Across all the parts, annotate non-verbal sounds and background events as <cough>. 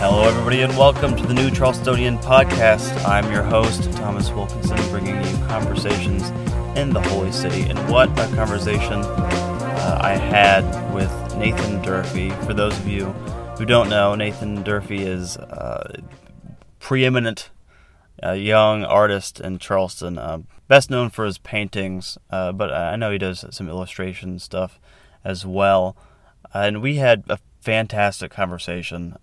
Hello, everybody, and welcome to the new Charlestonian podcast. I'm your host, Thomas Wilkinson, bringing you conversations in the Holy City. And what a conversation uh, I had with Nathan Durfee. For those of you who don't know, Nathan Durfee is a preeminent uh, young artist in Charleston, uh, best known for his paintings, uh, but I know he does some illustration stuff as well. and we had a fantastic conversation.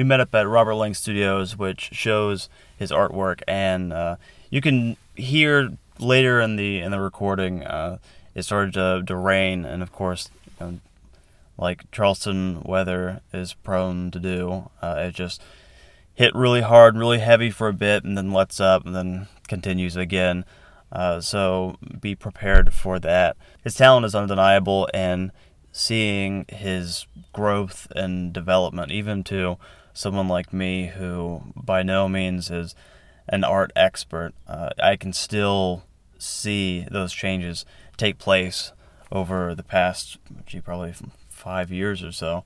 We met up at Robert Lange Studios, which shows his artwork, and uh, you can hear later in the in the recording uh, it started to, to rain, and of course, you know, like Charleston weather is prone to do, uh, it just hit really hard, really heavy for a bit, and then lets up, and then continues again. Uh, so be prepared for that. His talent is undeniable, and seeing his growth and development, even to someone like me who by no means is an art expert, uh, I can still see those changes take place over the past, gee, probably five years or so.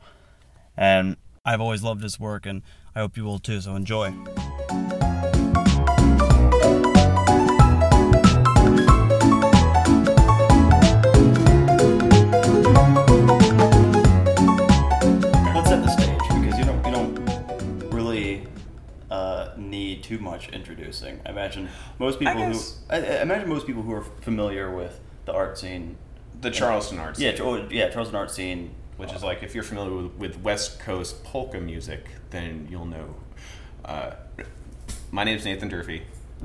And I've always loved his work, and I hope you will too, so enjoy. Too much introducing. I imagine most people who guess- I, I imagine most people who are familiar with the art scene, the Charleston art scene, Char- oh, yeah, Charleston art scene, which is like if you're familiar with, with West Coast polka music, then you'll know. Uh, my name's Nathan Durfee.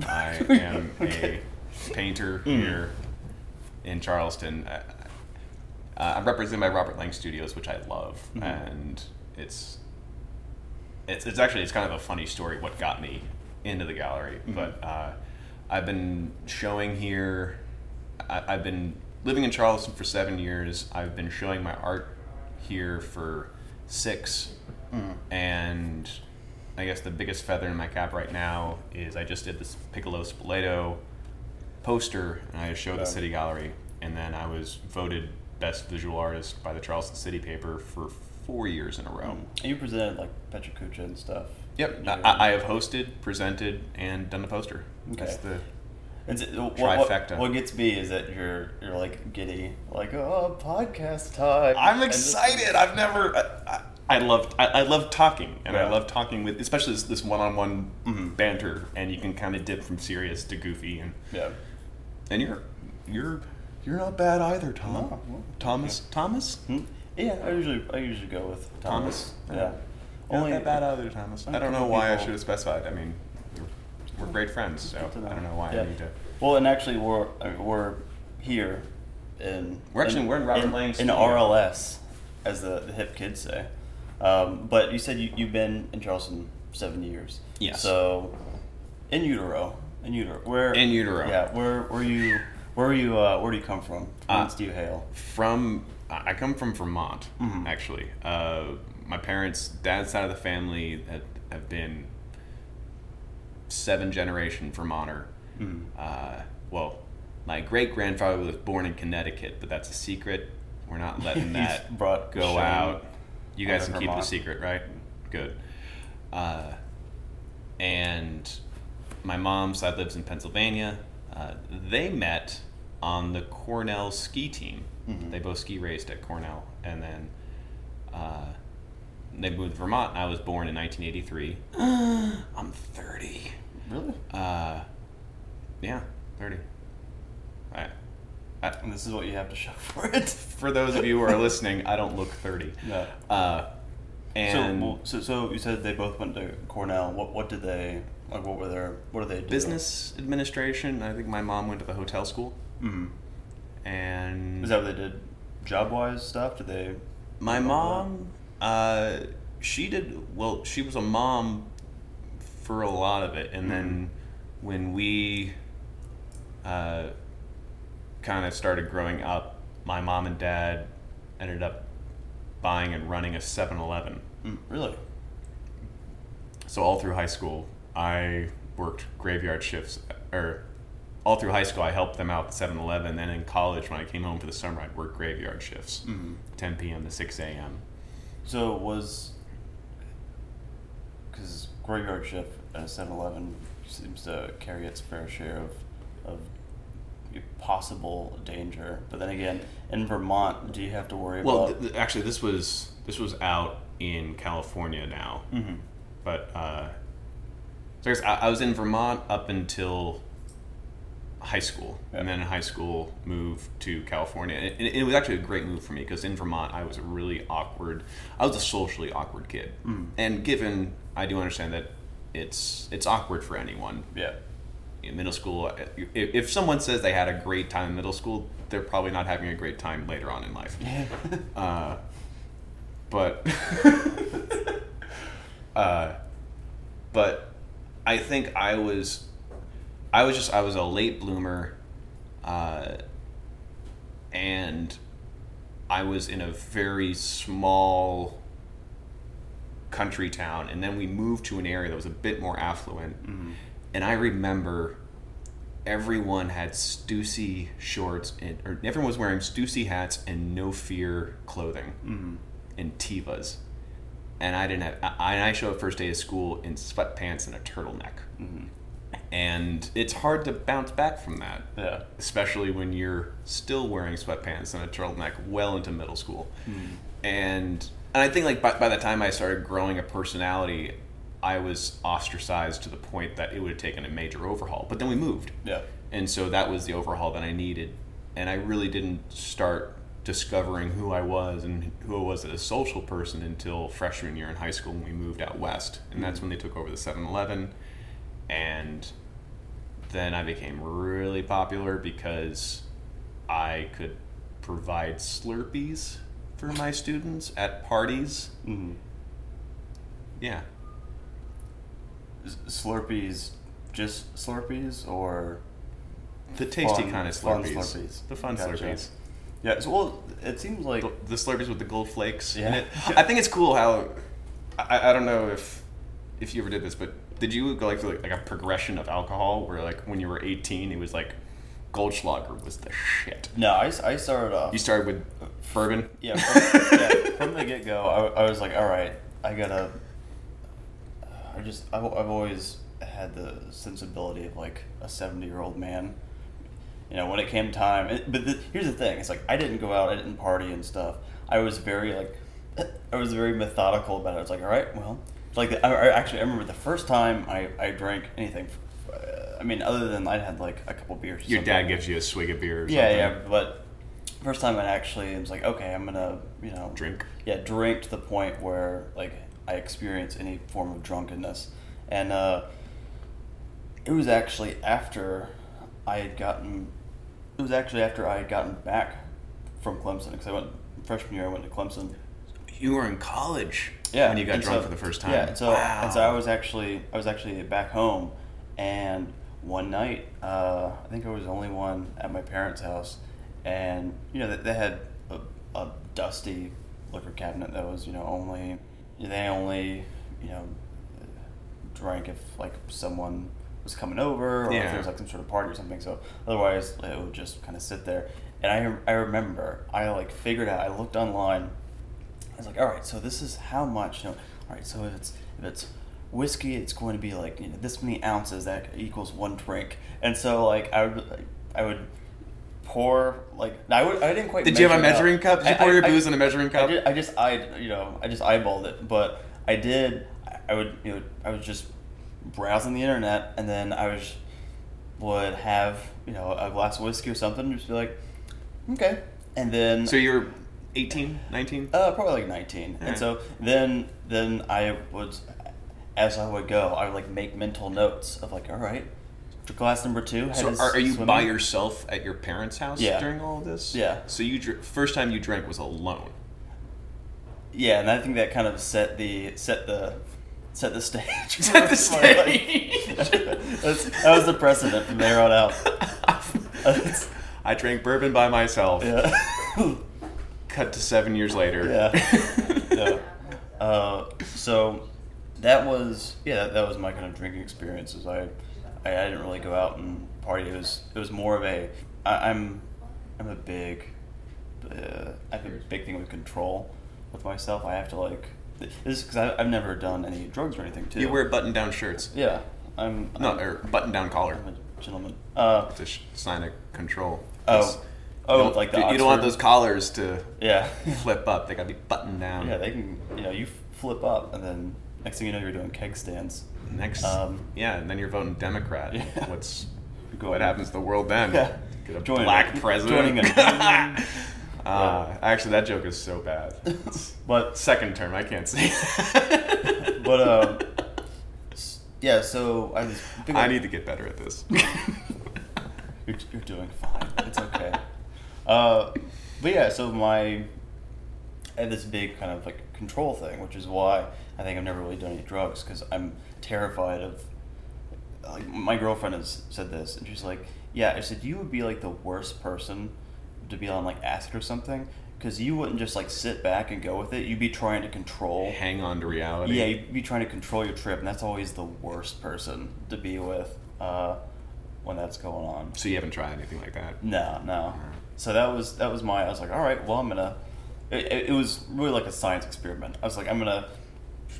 I <laughs> am Okay. a painter Mm. here in Charleston. Uh, uh, I'm represented by Robert Lange Studios, which I love, Mhm. and it's it's it's actually it's kind of a funny story what got me into the gallery. Mhm. But uh, I've been showing here. I, I've been living in Charleston for seven years. I've been showing my art here for six, Mm. and I guess the biggest feather in my cap right now is I just did this Piccolo Spoleto poster, and I showed Yeah. the City Gallery, and then I was voted best visual artist by the Charleston City paper for four years in a row. And you presented like Pecha Kucha and stuff. Yep, I, I have hosted, presented, and done the poster. Okay. That's the It's, what, what, Trifecta. what gets me is that you're you're like giddy, like oh podcast time. I'm this- excited. I've never. I, I, I love. I, I love talking, and Yeah. I love talking with, especially this, this one-on-one Mhm. banter, and you can kind of dip from serious to goofy, and Yeah. and you're you're you're not bad either, Tom. No, Thomas. Thomas. Hmm? Yeah, I usually I usually go with Thomas. Thomas? Yeah. You're not that bad either, Thomas. I don't know why I should have specified. I mean, we're, we're great friends, so Good to know. I don't know why Yeah. I need to. Well, and actually, we're I mean, we're here in We're actually- in, we're in Robert in, Lange's in studio. RLS, as the, the hip kids say. Um, but you said you, you've been in Charleston seven years. Yes. So, in utero, in utero, where In utero. Yeah. Where where you where are you uh, where do you come from? Uh, do you hail? From I come from Vermont, Mhm. actually. Uh, my parents' dad's side of the family have, have been seven generation Vermonter. Mhm. Uh, well, my great grandfather was born in Connecticut, but that's a secret. We're not letting <laughs> that brought go out. You guys can keep it a secret, right? Good. Uh, and my mom's side lives in Pennsylvania. Uh, they met on the Cornell ski team. Mhm. They both ski raced at Cornell, and then uh, they moved to Vermont. I was born in 1983. <gasps> I'm 30. Really? Uh, yeah, 30. I, I, And this is what you have to show <laughs> for it. for those of you who are listening, I don't look 30. No. Uh, and so, well, so, so you said they both went to Cornell. What, what did they, like, what were their, what did they do? business administration. I think my mom went to the hotel school, hmm and Is that what they did, job wise stuff? Did they? my mom, uh, she did well. She was a mom for a lot of it, and then when we uh, kind of started growing up, my mom and dad ended up buying and running a 7-Eleven. Mm, really? So all through high school, I worked graveyard shifts, or all through high school, I helped them out at 7-Eleven. Then in college, when I came home for the summer, I'd work graveyard shifts, Mhm. 10 p.m. to 6 a.m. So was because graveyard shift at a 7-Eleven seems to carry its fair share of of possible danger. But then again, in Vermont, do you have to worry Well, about? th- th- actually, this was this was out in California now, Mhm. but uh, so I, I was in Vermont up until high school, and then in high school moved to California. And it, it was actually a great move for me because in Vermont I was a really awkward. I was a socially awkward kid, Mm. and given I do understand that it's it's awkward for anyone Yeah. in middle school. uh, If, if someone says they had a great time in middle school, they're probably not having a great time later on in life. <laughs> Uh, but <laughs> uh, but I think I was I was just I was a late bloomer, uh, and I was in a very small country town, and then we moved to an area that was a bit more affluent, and I remember everyone had Stussy shorts and or everyone was wearing Stussy hats and no fear clothing Mm-hmm. and Tevas. And I didn't have I, I showed up first day of school in sweatpants and a turtleneck. Mm-hmm. And it's hard to bounce back from that. Yeah. Especially when you're still wearing sweatpants and a turtleneck well into middle school. Hmm. And and I think like by, by the time I started growing a personality, I was ostracized to the point that it would have taken a major overhaul. But then we moved. Yeah. And so that was the overhaul that I needed. And I really didn't start discovering who I was and who I was as a social person until freshman year in high school when we moved out west. And that's hmm. when they took over the 7 Eleven. And then I became really popular because I could provide Slurpees for my students at parties. Mm-hmm. Yeah. Slurpees, just Slurpees, or The tasty Fun- kind of fun Slurpees. Slurpees. The fun Gotcha. Slurpees. yeah. So, well, it seems like the, the Slurpees with the gold flakes in Yeah. it. <laughs> I think it's cool how I, I don't know if if you ever did this, but did you go like through like, like a progression of alcohol where like when you were 18 it was like Goldschlager was the shit. no. I, I started off. You started with uh, bourbon. Yeah, from, yeah, from the get go, I, I was like, all right, I gotta. I just, I've, I've always had the sensibility of like a 70 year old man. You know, when it came time, it, but the, here's the thing it's like, I didn't go out, I didn't party and stuff. I was very, like, <coughs> I was very methodical about it. I was like, all right, well, like, I, I actually, I remember the first time I, I drank anything. Uh, I mean, other than I had like a couple beers. Your dad gives you a swig of beer or Yeah, something. yeah, but first time I actually was like, okay, I'm gonna, you know, Drink. Yeah, drink to the point where like I experience any form of drunkenness, and uh, it was actually after I had gotten, it was actually after I had gotten back from Clemson because I went freshman year I went to Clemson. You were in college Yeah, when you got and drunk so- for the first time. Yeah, and so wow. and so I was actually I was actually back home, and one night uh, I think I was the only one at my parents' house, and you know they, they had a, a dusty liquor cabinet that was you know only they only you know drank if like someone was coming over or if there was like some sort of party or something. So otherwise it would just kind of sit there. And I I remember I like figured out I looked online. I was like, all right, so this is how much. You know, all right, so if it's if it's whiskey, it's going to be like you know this many ounces that equals one drink. And so like I would I would pour like I would I didn't quite. Did you have a measure it out. measuring cup? Did you pour I- your I- booze in a measuring I, cup? did, I just I you know I just eyeballed it, but I did. I would you know I was just browsing the internet, and then I was would have you know a glass of whiskey or something, and just be like, okay, and then So you're 18, 19? uh, probably like 19. And so then then I would, as I would go, I would like make mental notes of like, all right, class number two. So are, are you swimming- by yourself at your parents' house Yeah. during all of this? Yeah. So you dr- first time you drank was alone. Yeah, and I think that kind of set the set the set the stage. <laughs> <laughs> Set the stage. <laughs> That was the precedent from there on out. I drank bourbon by myself. yeah. Cut to seven years later. Yeah. <laughs> yeah. Uh, so that was yeah that, that was my kind of drinking experiences. I, I I didn't really go out and party. It was it was more of a I, I'm I'm a big uh, I have a big thing with control with myself. I have to like this because I've never done any drugs or anything too. You wear button-down shirts. Yeah, I'm. not I'm, or button-down collar. I'm a gentleman. Uh, It's a sh- sign of control. It's- oh, you don't- like the you don't want those collars to Yeah, <laughs> flip up. They gotta be buttoned down. yeah. They can. You know, you flip up, and then next thing you know, you're doing keg stands. Next, Um, yeah, and then you're voting Democrat. Yeah. What's <laughs> Go what happens to the world then? Yeah. Get a Join black a- president. joining a <laughs> uh, Actually, that joke is so bad. But second term, I can't say. but um, yeah. So I thinking- I need to get better at this. You're, you're doing fine. It's okay. Uh, but yeah, so my I had this big kind of like control thing, which is why I think I've never really done any drugs because I'm terrified of. Like my girlfriend has said this, and she's like, "Yeah," I said you would be like the worst person to be on like acid or something because you wouldn't just like sit back and go with it. You'd be trying to control. Hang on to reality. Yeah, you'd be trying to control your trip, and that's always the worst person to be with uh, when that's going on. So you haven't tried anything like that? No, no. So that was that was my. I was like, all right, well, I'm gonna. It, it, was really like a science experiment. I was like, I'm gonna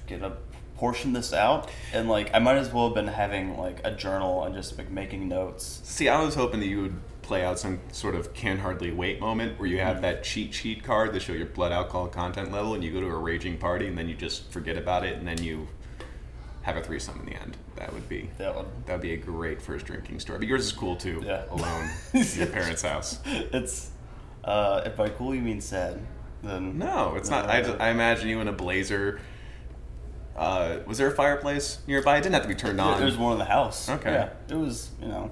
get a portion this out, and like I might as well have been having like a journal and just like making notes. See, I was hoping that you would play out some sort of can hardly wait moment where you have that cheat sheet card to show your blood alcohol content level, and you go to a raging party, and then you just forget about it, and then you have a threesome in the end. That would be That one. that would be a great first drinking story. But yours is cool too. Yeah. Alone <laughs> in your parents' house. It's uh, if by cool you mean sad, then No, it's not. I, just, I imagine you in a blazer. Uh, was there a fireplace nearby? It didn't have to be turned on. There's one in the house. Okay. Yeah, it was you know.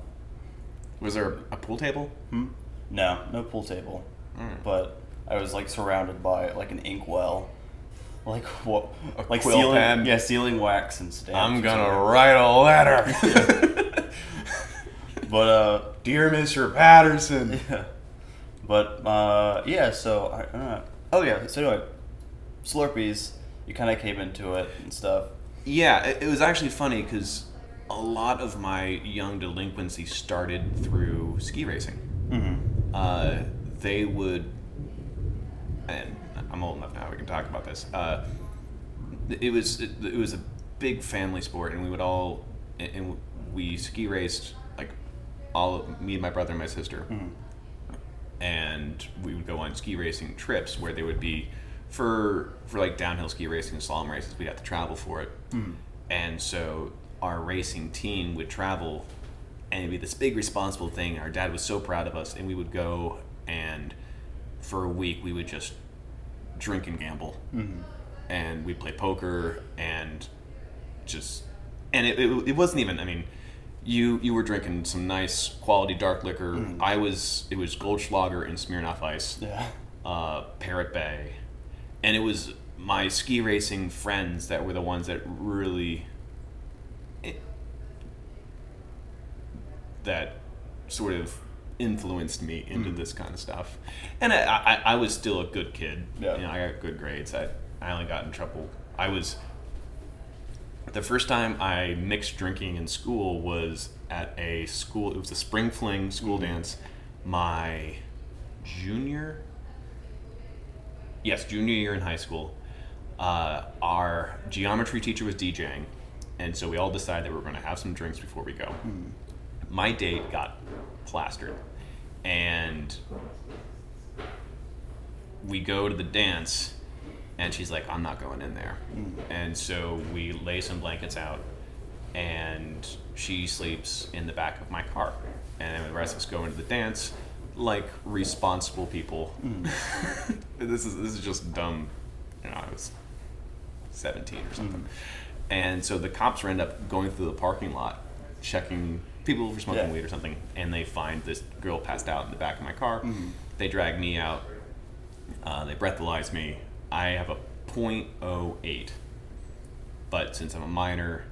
Was there a pool table? Hmm? No, no pool table. Alright. But I was like surrounded by like an inkwell, like what, A like quill sealing, pen. yeah, sealing wax and stamps. I'm gonna something. write a letter. <laughs> But uh, Dear Mr. Patterson. yeah, but uh, yeah. So I, I don't know. Oh yeah. So anyway, Slurpees. You kind of came into it and stuff. Yeah, it, it was actually funny because a lot of my young delinquency started through ski racing. Mm-hmm. Uh, they would, and I'm old enough now. We can talk about this. Uh, it was it, it was a big family sport, and we would all and- we ski raced like all of, me, and my brother, and my sister, and we would go on ski racing trips where they would be for for like downhill ski racing and slalom races. We'd have to travel for it, and so our racing team would travel, and it'd be this big responsible thing. Our dad was so proud of us, and we would go and for a week we would just drink and gamble, and we'd play poker and just and it, it, it wasn't even. I mean. You, you were drinking some nice quality dark liquor. I was it was Goldschlager and Smirnoff Ice Yeah. uh, Parrot Bay, and it was my ski racing friends that were the ones that really it, that sort of influenced me into hmm. this kind of stuff. And I, I, I was still a good kid. Yeah. You know, I got good grades. I, I only got in trouble. I was the first time I mixed drinking in school was at a school. It was a spring fling school hmm. dance. My junior, yes, junior year in high school. Uh, our geometry teacher was DJing, and so we all decided that we were going to have some drinks before we go. Hmm. My date got plastered, and we go to the dance and she's like i'm not going in there. Mm. And so we lay some blankets out and she sleeps in the back of my car. And the rest of us go into the dance like responsible people. Mm. <laughs> This is this is just dumb you know i was 17 or something. Mm. And so the cops end up going through the parking lot checking people were smoking Yeah. weed or something and they find this girl passed out in the back of my car they drag me out uh, they breathalyze me. I have a .08, but since I'm a minor,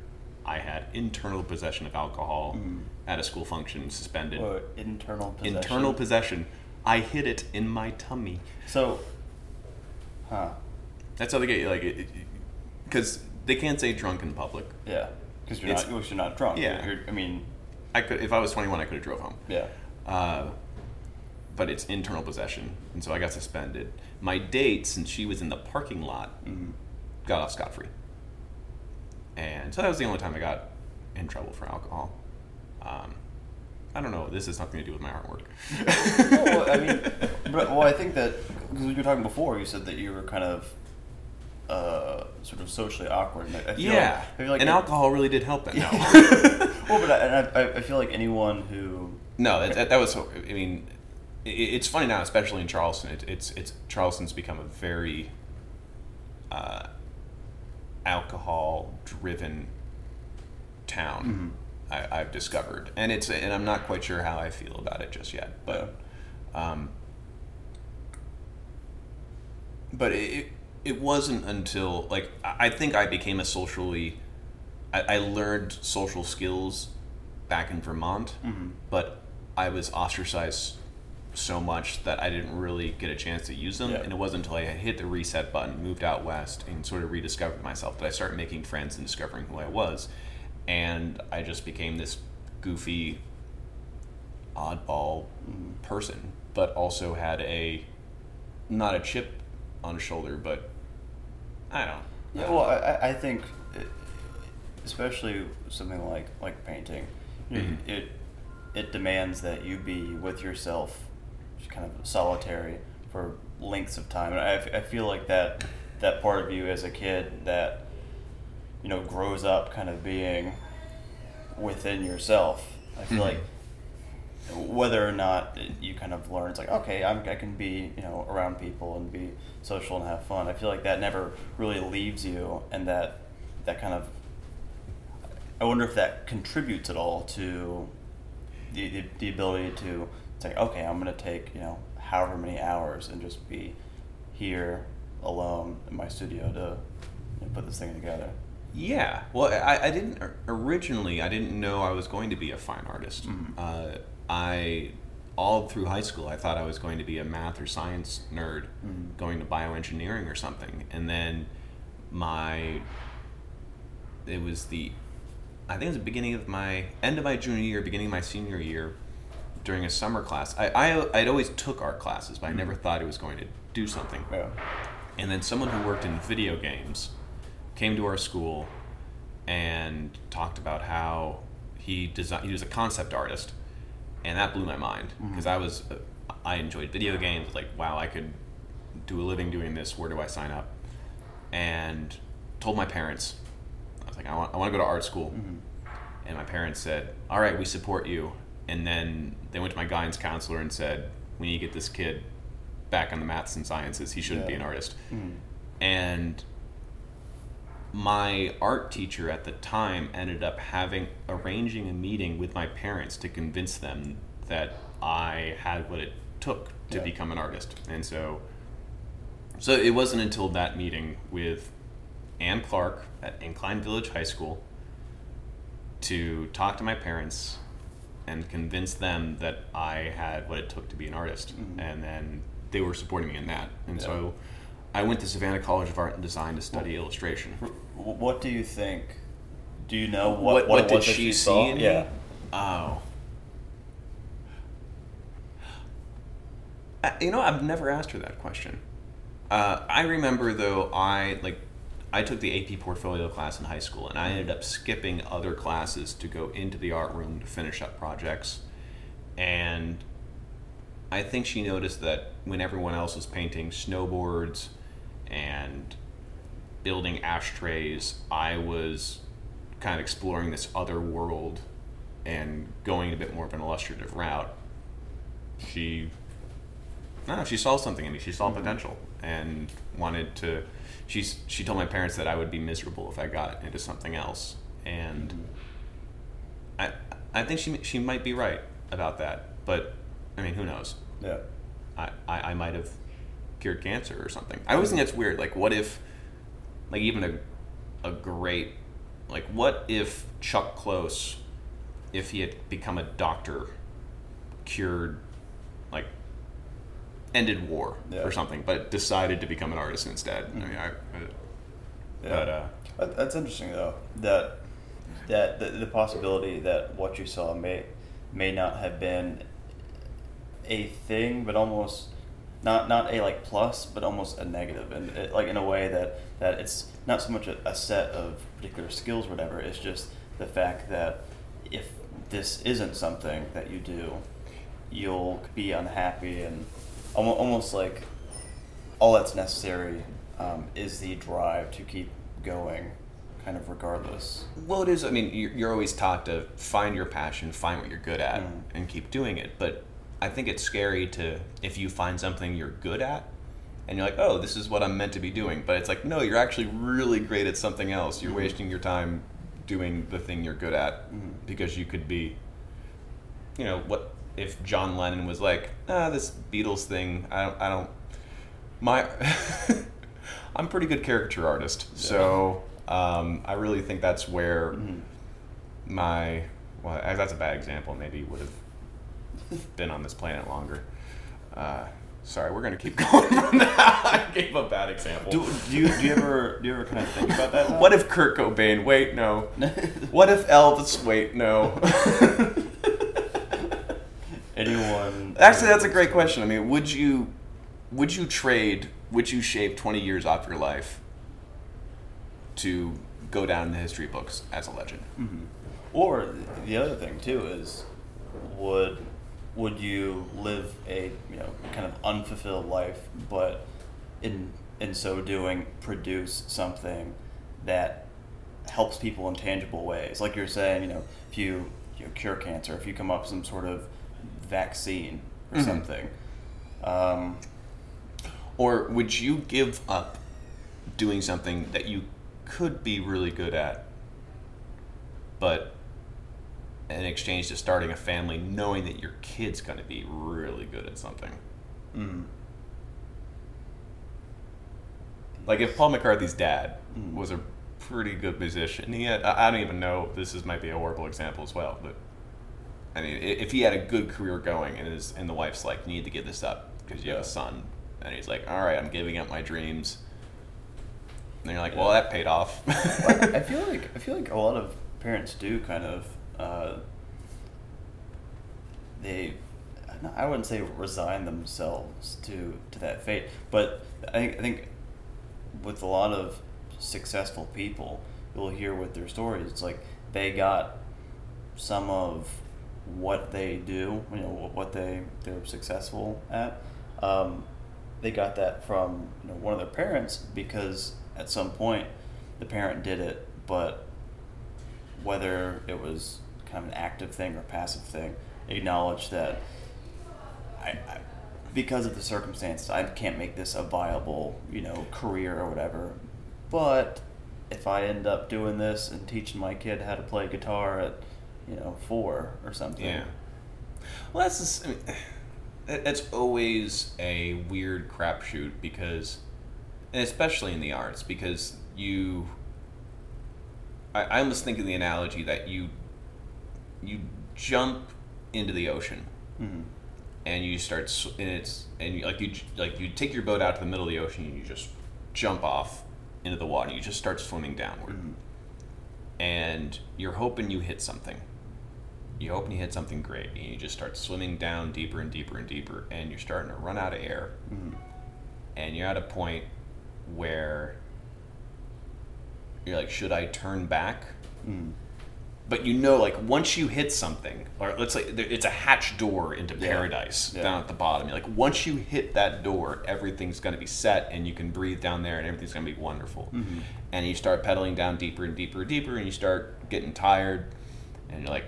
I had internal possession of alcohol at a school function, suspended. Or internal possession. Internal possession. I hid it in my tummy. So, huh? That's how they get you, like, because they can't say drunk in public. Yeah, because you're It's- not. You're not drunk. Yeah. You're, I mean, I could, if I was 21, I could have drove home. yeah. Uh, but it's internal possession, and so I got suspended. My date, since she was in the parking lot, got off scot free. And so that was the only time I got in trouble for alcohol. Um, I don't know. This has nothing to do with my artwork. well, I mean, <laughs> but, well, I think that because you were talking before, you said that you were kind of uh, sort of socially awkward. And I, I feel yeah, like, I feel like and alcohol really did help that. No, <laughs> well, but I, and I, I feel like anyone who no, that, that, was. I mean, it, it's funny now, especially in Charleston. It, it's it's Charleston's become a very uh, alcohol-driven town. I, I've discovered, and it's and I'm not quite sure how I feel about it just yet, but. Um, but it, it wasn't until like I think I became a socially I, I learned social skills back in Vermont, mm-hmm. but I was ostracized so much that I didn't really get a chance to use them. Yeah. And it wasn't until I hit the reset button, moved out west, and sort of rediscovered myself that I started making friends and discovering who I was. And I just became this goofy, oddball mm-hmm. person, but also had a not a chip on his shoulder, but I don't. Yeah, well, I, I- I think, it, especially something like like painting, you know, Mhm. it it demands that you be with yourself, just kind of solitary for lengths of time, and I, I feel like that that part of you as a kid that you know grows up kind of being within yourself. I feel Mhm. like whether or not you kind of learn, it's like okay, I'm, I can be you know around people and be social and have fun. I feel like that never really leaves you, and that that kind of I wonder if that contributes at all to the the, the ability to say, okay, I'm going to take you know however many hours and just be here alone in my studio to you know, put this thing together. Yeah. Well, I, I didn't originally. I didn't know I was going to be a fine artist. Mhm. Uh, I all through high school, I thought I was going to be a math or science nerd, Mhm. going to bioengineering or something. And then my it was the I think it was the beginning of my end of my junior year, beginning of my senior year, during a summer class. I I I'd always took art classes, but I never thought I was going to do something. Yeah. And then someone who worked in video games came to our school and talked about how he design he was a concept artist, and that blew my mind because I was uh, I enjoyed video games. Like wow, I could do a living doing this. Where do I sign up? And told my parents. I was like, I want I want to go to art school. And my parents said, "All right, we support you." And then they went to my guidance counselor and said, "We need to get this kid back on the maths and sciences. He shouldn't be an artist." Mhm. And my art teacher at the time ended up having arranging a meeting with my parents to convince them that I had what it took to Yeah. become an artist. And so so it wasn't until that meeting with Ann Clark at Incline Village High School to talk to my parents and convince them that I had what it took to be an artist. Mhm. And then they were supporting me in that. And Yeah. so I went to Savannah College of Art and Design to study illustration. What do you think? Do you know what What- what, what did was she you see saw? in me? Yeah. Oh. I- You know, I've never asked her that question. Uh, I remember though, I like, I took the AP portfolio class in high school, and I ended up skipping other classes to go into the art room to finish up projects. And I think she noticed that when everyone else was painting snowboards and building ashtrays, I was kind of exploring this other world and going a bit more of an illustrative route. She, I don't know, she saw something in me. She saw mm-hmm. potential and wanted to. She's she told my parents that I would be miserable if I got into something else, and mm-hmm. I I think she she might be right about that. But I mean, who knows? Yeah. I, I, I might have cured cancer or something. I always think that's weird. Like, what if, like, even a, a great, like, what if Chuck Close, if he had become a doctor, cured, like, ended war Yeah. or something, but decided to become an artist instead? I mean, I, Yeah. but, uh, That's interesting though. That that the, the possibility that what you saw may may not have been a thing, but almost not not a like plus, but almost a negative, and it, like in a way that that it's not so much a, a set of particular skills, or whatever. It's just the fact that if this isn't something that you do, you'll be unhappy and almost, almost like all that's necessary um, is the drive to keep going, kind of regardless. Well, it is. I mean, you're, you're always taught to find your passion, find what you're good at, Mm. and keep doing it. But I think it's scary to if you find something you're good at, and you're like, oh, this is what I'm meant to be doing. But it's like, no, you're actually really great at something else. You're Mhm. wasting your time doing the thing you're good at Mhm. because you could be, you know, what if John Lennon was like, ah, this Beatles thing, I don't, I don't, my, <laughs> I'm a pretty good caricature artist, so um, I really think that's where Mhm. my, well, that's a bad example. Maybe would have been on this planet longer. Uh, sorry, we're gonna keep <laughs> going from that. I gave a bad example. Do, do you do you ever do you ever kind of think about that? what if Kurt Cobain? Wait, no. <laughs> What if Elvis? Wait, no. <laughs> anyone? Actually, that's a great question. I mean, would you would you trade? Would you shave twenty years off your life to go down in the history books as a legend? Mhm. Or the other thing too is, would would you live a you know kind of unfulfilled life, but in in so doing produce something that helps people in tangible ways? Like you're saying, you know, if you you know, cure cancer, if you come up with some sort of vaccine or Mhm. something. Um, Or would you give up doing something that you could be really good at, but in exchange to starting a family, knowing that your kid's going to be really good at something? mm, Like if Paul McCartney's dad Mm. was a pretty good musician, he had I don't even know this is might be a horrible example as well, but I mean if he had a good career going and his and the wife's like, you need to give this up because you have a son, and he's like, all right, I'm giving up my dreams. And you're like, Yeah. well, that paid off. I <laughs> feel like I feel like a lot of parents do kind of uh, they I wouldn't say resign themselves to to that fate, but I think I think with a lot of successful people, you'll hear with their stories. It's like they got some of what they do, you know, what they they're successful at. Um, they got that from you know one of their parents because at some point the parent did it, but whether it was kind of an active thing or passive thing, acknowledge that I, I because of the circumstances, I can't make this a viable, you know, career or whatever. But if I end up doing this and teaching my kid how to play guitar at, you know, four or something, yeah. Well, that's just, I mean, <sighs> always a weird crapshoot because, and especially in the arts, because you. I, I almost think of the analogy that you you jump into the ocean hmm and you start sw- and it's and you, like you like you take your boat out to the middle of the ocean and you just jump off into the water. You just start swimming downward. Mhm. and you're hoping you hit something. You hoping you hit something great and you just start swimming down deeper and deeper and deeper and you're starting to run out of air. Hmm and you're at a point where you're like should i turn back? Hmm but you know like once you hit something or let's say it's a hatch door into Yeah. paradise Yeah. down at the bottom you're like once you hit that door everything's going to be set and you can breathe down there and everything's going to be wonderful Mhm. and you start pedaling down deeper and deeper and deeper and you start getting tired and you're like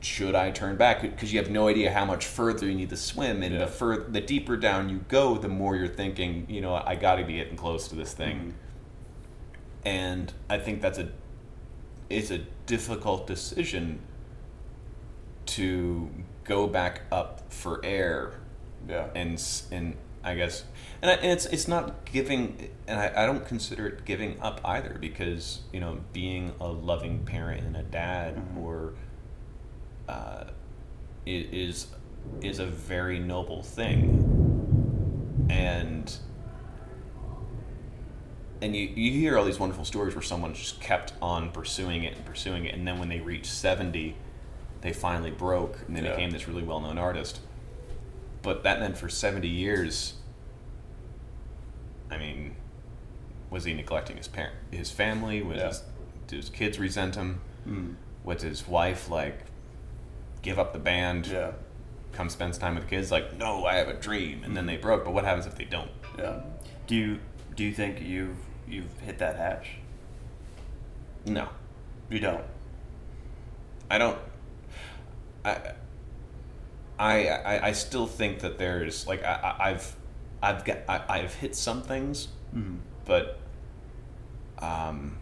should i turn back because you have no idea how much further you need to swim and Yeah. the fur- the deeper down you go the more you're thinking you know i got to be getting close to this thing Mhm. and I think that's a it's a difficult decision to go back up for air Yeah. and and I guess and, I, and it's it's not giving and I, I don't consider it giving up either because you know being a loving parent and a dad Mhm. or uh, is is a very noble thing and and you, you hear all these wonderful stories where someone just kept on pursuing it and pursuing it and then when they reached 70 they finally broke and they Yeah. became this really well-known artist but that meant for 70 years, I mean, was he neglecting his parent, his family? Was Yeah. his, did his kids resent him? Mm. Was his wife like give up the band, Yeah. come spend time with the kids? Like, no, I have a dream, and then they broke. But what happens if they don't? Yeah. Do you do you think you've you've hit that hatch? No, You don't. I don't. I. I, I, I still think that there's like I, I- I've I've got I, I've hit some things Mm. but um,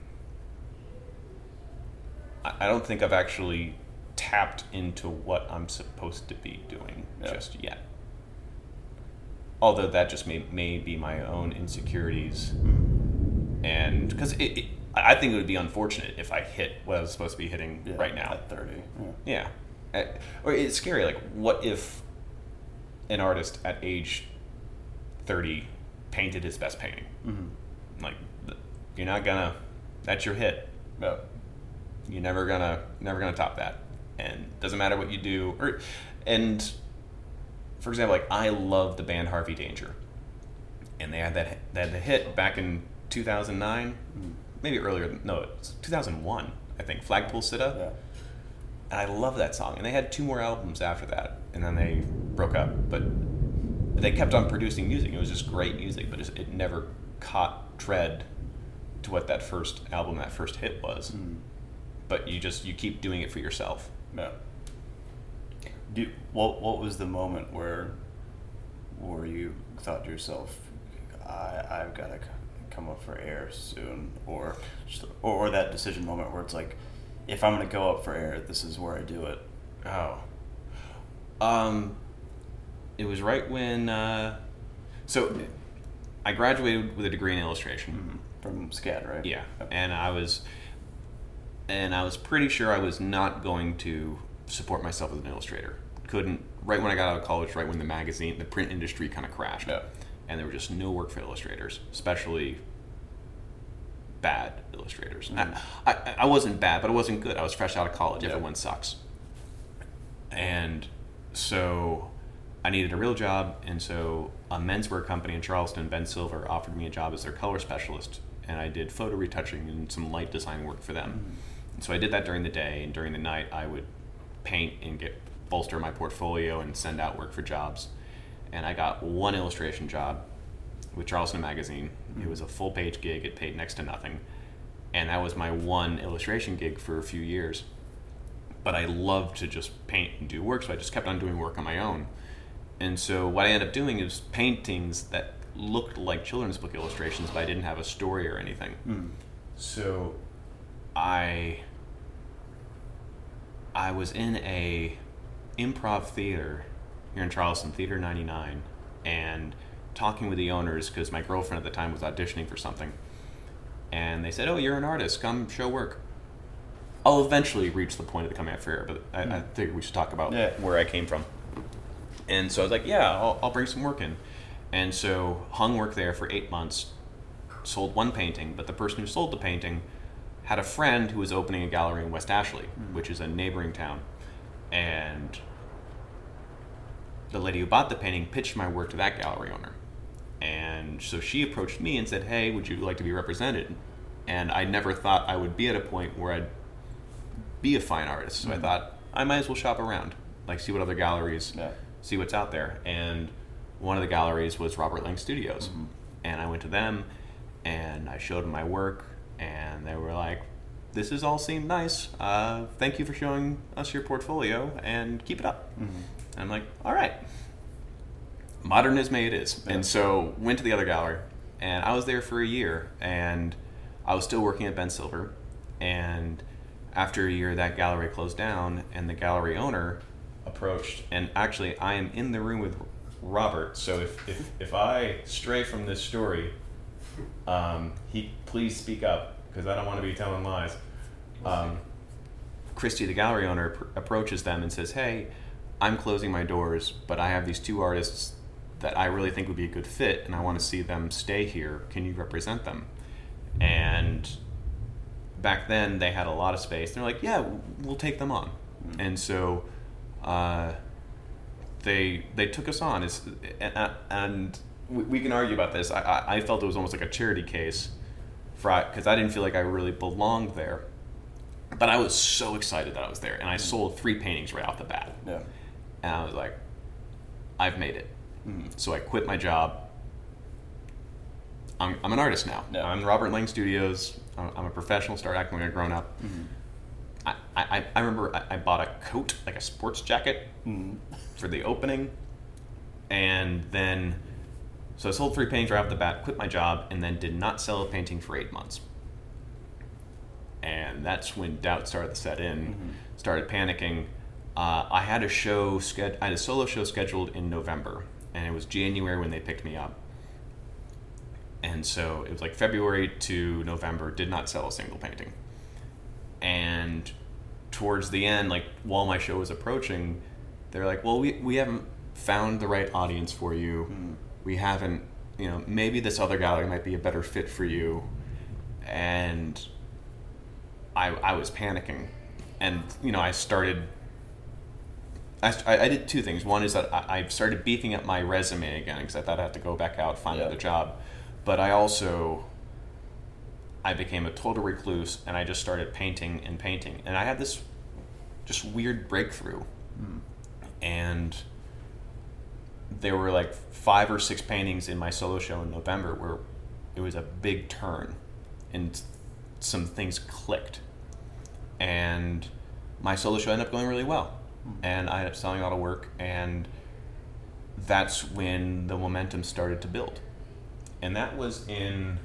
I, I don't think I've actually tapped into what I'm supposed to be doing Yeah. just yet. Although that just may, may be my own insecurities, and because I think it would be unfortunate if I hit what I was supposed to be hitting Yeah, right now. At thirty. Yeah. Yeah. Or it's scary. Like, what if an artist at age 30 painted his best painting? Mm-hmm. Like, you're not gonna, that's your hit. Yeah. You're never gonna, never gonna top that. And doesn't matter what you do. Or, and for example, like, I love the band Harvey Danger. And they had that, they had the hit back in 2009, maybe earlier, than- no, it's 2001, I think, Flagpole Sitta Yeah. and I love that song. And they had two more albums after that, and then they broke up. But they kept on producing music. It was just great music, but it it never caught tread to what that first album, that first hit was. Mm. But you just you keep doing it for yourself. Yeah. Do what? What was the moment where, where you thought to yourself, I I've got to come up for air soon, or just, or, that decision moment where it's like, if I'm gonna go up for air, this is where I do it. Oh. Um, it was right when. Uh, so, I graduated with a degree in illustration. From SCAD, right? Yeah, Yep. and I was, and I was pretty sure I was not going to support myself as an illustrator. Couldn't. Right when I got out of college, right when the magazine, the print industry kind of crashed, Yeah. And there was just no work for illustrators, especially bad illustrators. Mhm. I, I, I wasn't bad, but I wasn't good. I was fresh out of college. Yeah. Everyone sucks, and so I needed a real job, and so a menswear company in Charleston, Ben Silver, offered me a job as their color specialist, and I did photo retouching and some light design work for them. And so I did that during the day, and during the night I would paint and get bolster my portfolio and send out work for jobs. And I got one illustration job with Charleston Magazine. It was a full page gig. It paid next to nothing, and that was my one illustration gig for a few years but I love to just paint and do work, so I just kept on doing work on my own. And so what I ended up doing is paintings that looked like children's book illustrations, but I didn't have a story or anything. Mm. So I I was in a improv theater here in Charleston, Theater 99, and talking with the owners because my girlfriend at the time was auditioning for something. And they said, "Oh, you're an artist. Come show work." I'll eventually reach the point of the coming out fair, but I, I mm. figured we should talk about Yeah. where I came from. And so I was like, "Yeah, I'll, I'll bring some work in." And so hung work there for eight months, sold one painting, but the person who sold the painting had a friend who was opening a gallery in West Ashley, mm. which is a neighboring town. And the lady who bought the painting pitched my work to that gallery owner. And so she approached me and said, Hey, would you like to be represented? And I never thought I would be at a point where I'd be a fine artist. So I mm-hmm. thought, I might as well shop around, like see what other galleries, Yeah. see what's out there. And one of the galleries was Robert Lange Studios. Mm-hmm. And I went to them and I showed them my work, and they were like, This has all seemed nice. Uh, thank you for showing us your portfolio and keep it up. And I'm like, All right. Modernisme it is. Yeah. And so went to the other gallery, and I was there for a year, and I was still working at Ben Silver. And after a year, that gallery closed down, and the gallery owner approached. And actually, I am in the room with Robert. So if, if, if I stray from this story, um, he please speak up because I don't want to be telling lies. Um, Christy, the gallery owner, pr- approaches them and says, "Hey, I'm closing my doors, but I have these two artists that I really think would be a good fit, and I want to see them stay here. Can you represent them?" And back then, they had a lot of space. They're like, "Yeah, we'll take them on." And so, uh, they they took us on. It's, and, and we, we can argue about this. I, I, I felt it was almost like a charity case, because I didn't feel like I really belonged there. But I was so excited that I was there, and I sold three paintings right off the bat. Yeah. And I was like, I've made it. Mm-hmm. So I quit my job. I'm, I'm an artist now. Yeah. I'm in Robert Lange Studios. I'm, I'm a professional. Started acting when I grown up. Mm-hmm. I, I, I remember I, I bought a coat, like a sports jacket, Mm-hmm. for the opening, and then so I sold three paintings right off the bat, quit my job, and then did not sell a painting for eight months. And that's when doubt started to set in. Mm-hmm. Started panicking. Uh, I had a show sched- I had a solo show scheduled in November, and it was January when they picked me up. And so it was like February to November. Did not sell a single painting. And towards the end, like while my show was approaching, they're like, "Well, we we haven't found the right audience for you. We haven't, you know, maybe this other gallery might be a better fit for you." And I I was panicking, and you know, I started. I, I I did two things. One is that I, I started beefing up my resume again because I thought I had to go back out find Yeah. another job, but I also I became a total recluse and I just started painting and painting. And I had this just weird breakthrough. Hmm. And there were like five or six paintings in my solo show in November where it was a big turn and some things clicked. And my solo show ended up going really well. Hmm. And I ended up selling a lot of work and that's when the momentum started to build. And that was in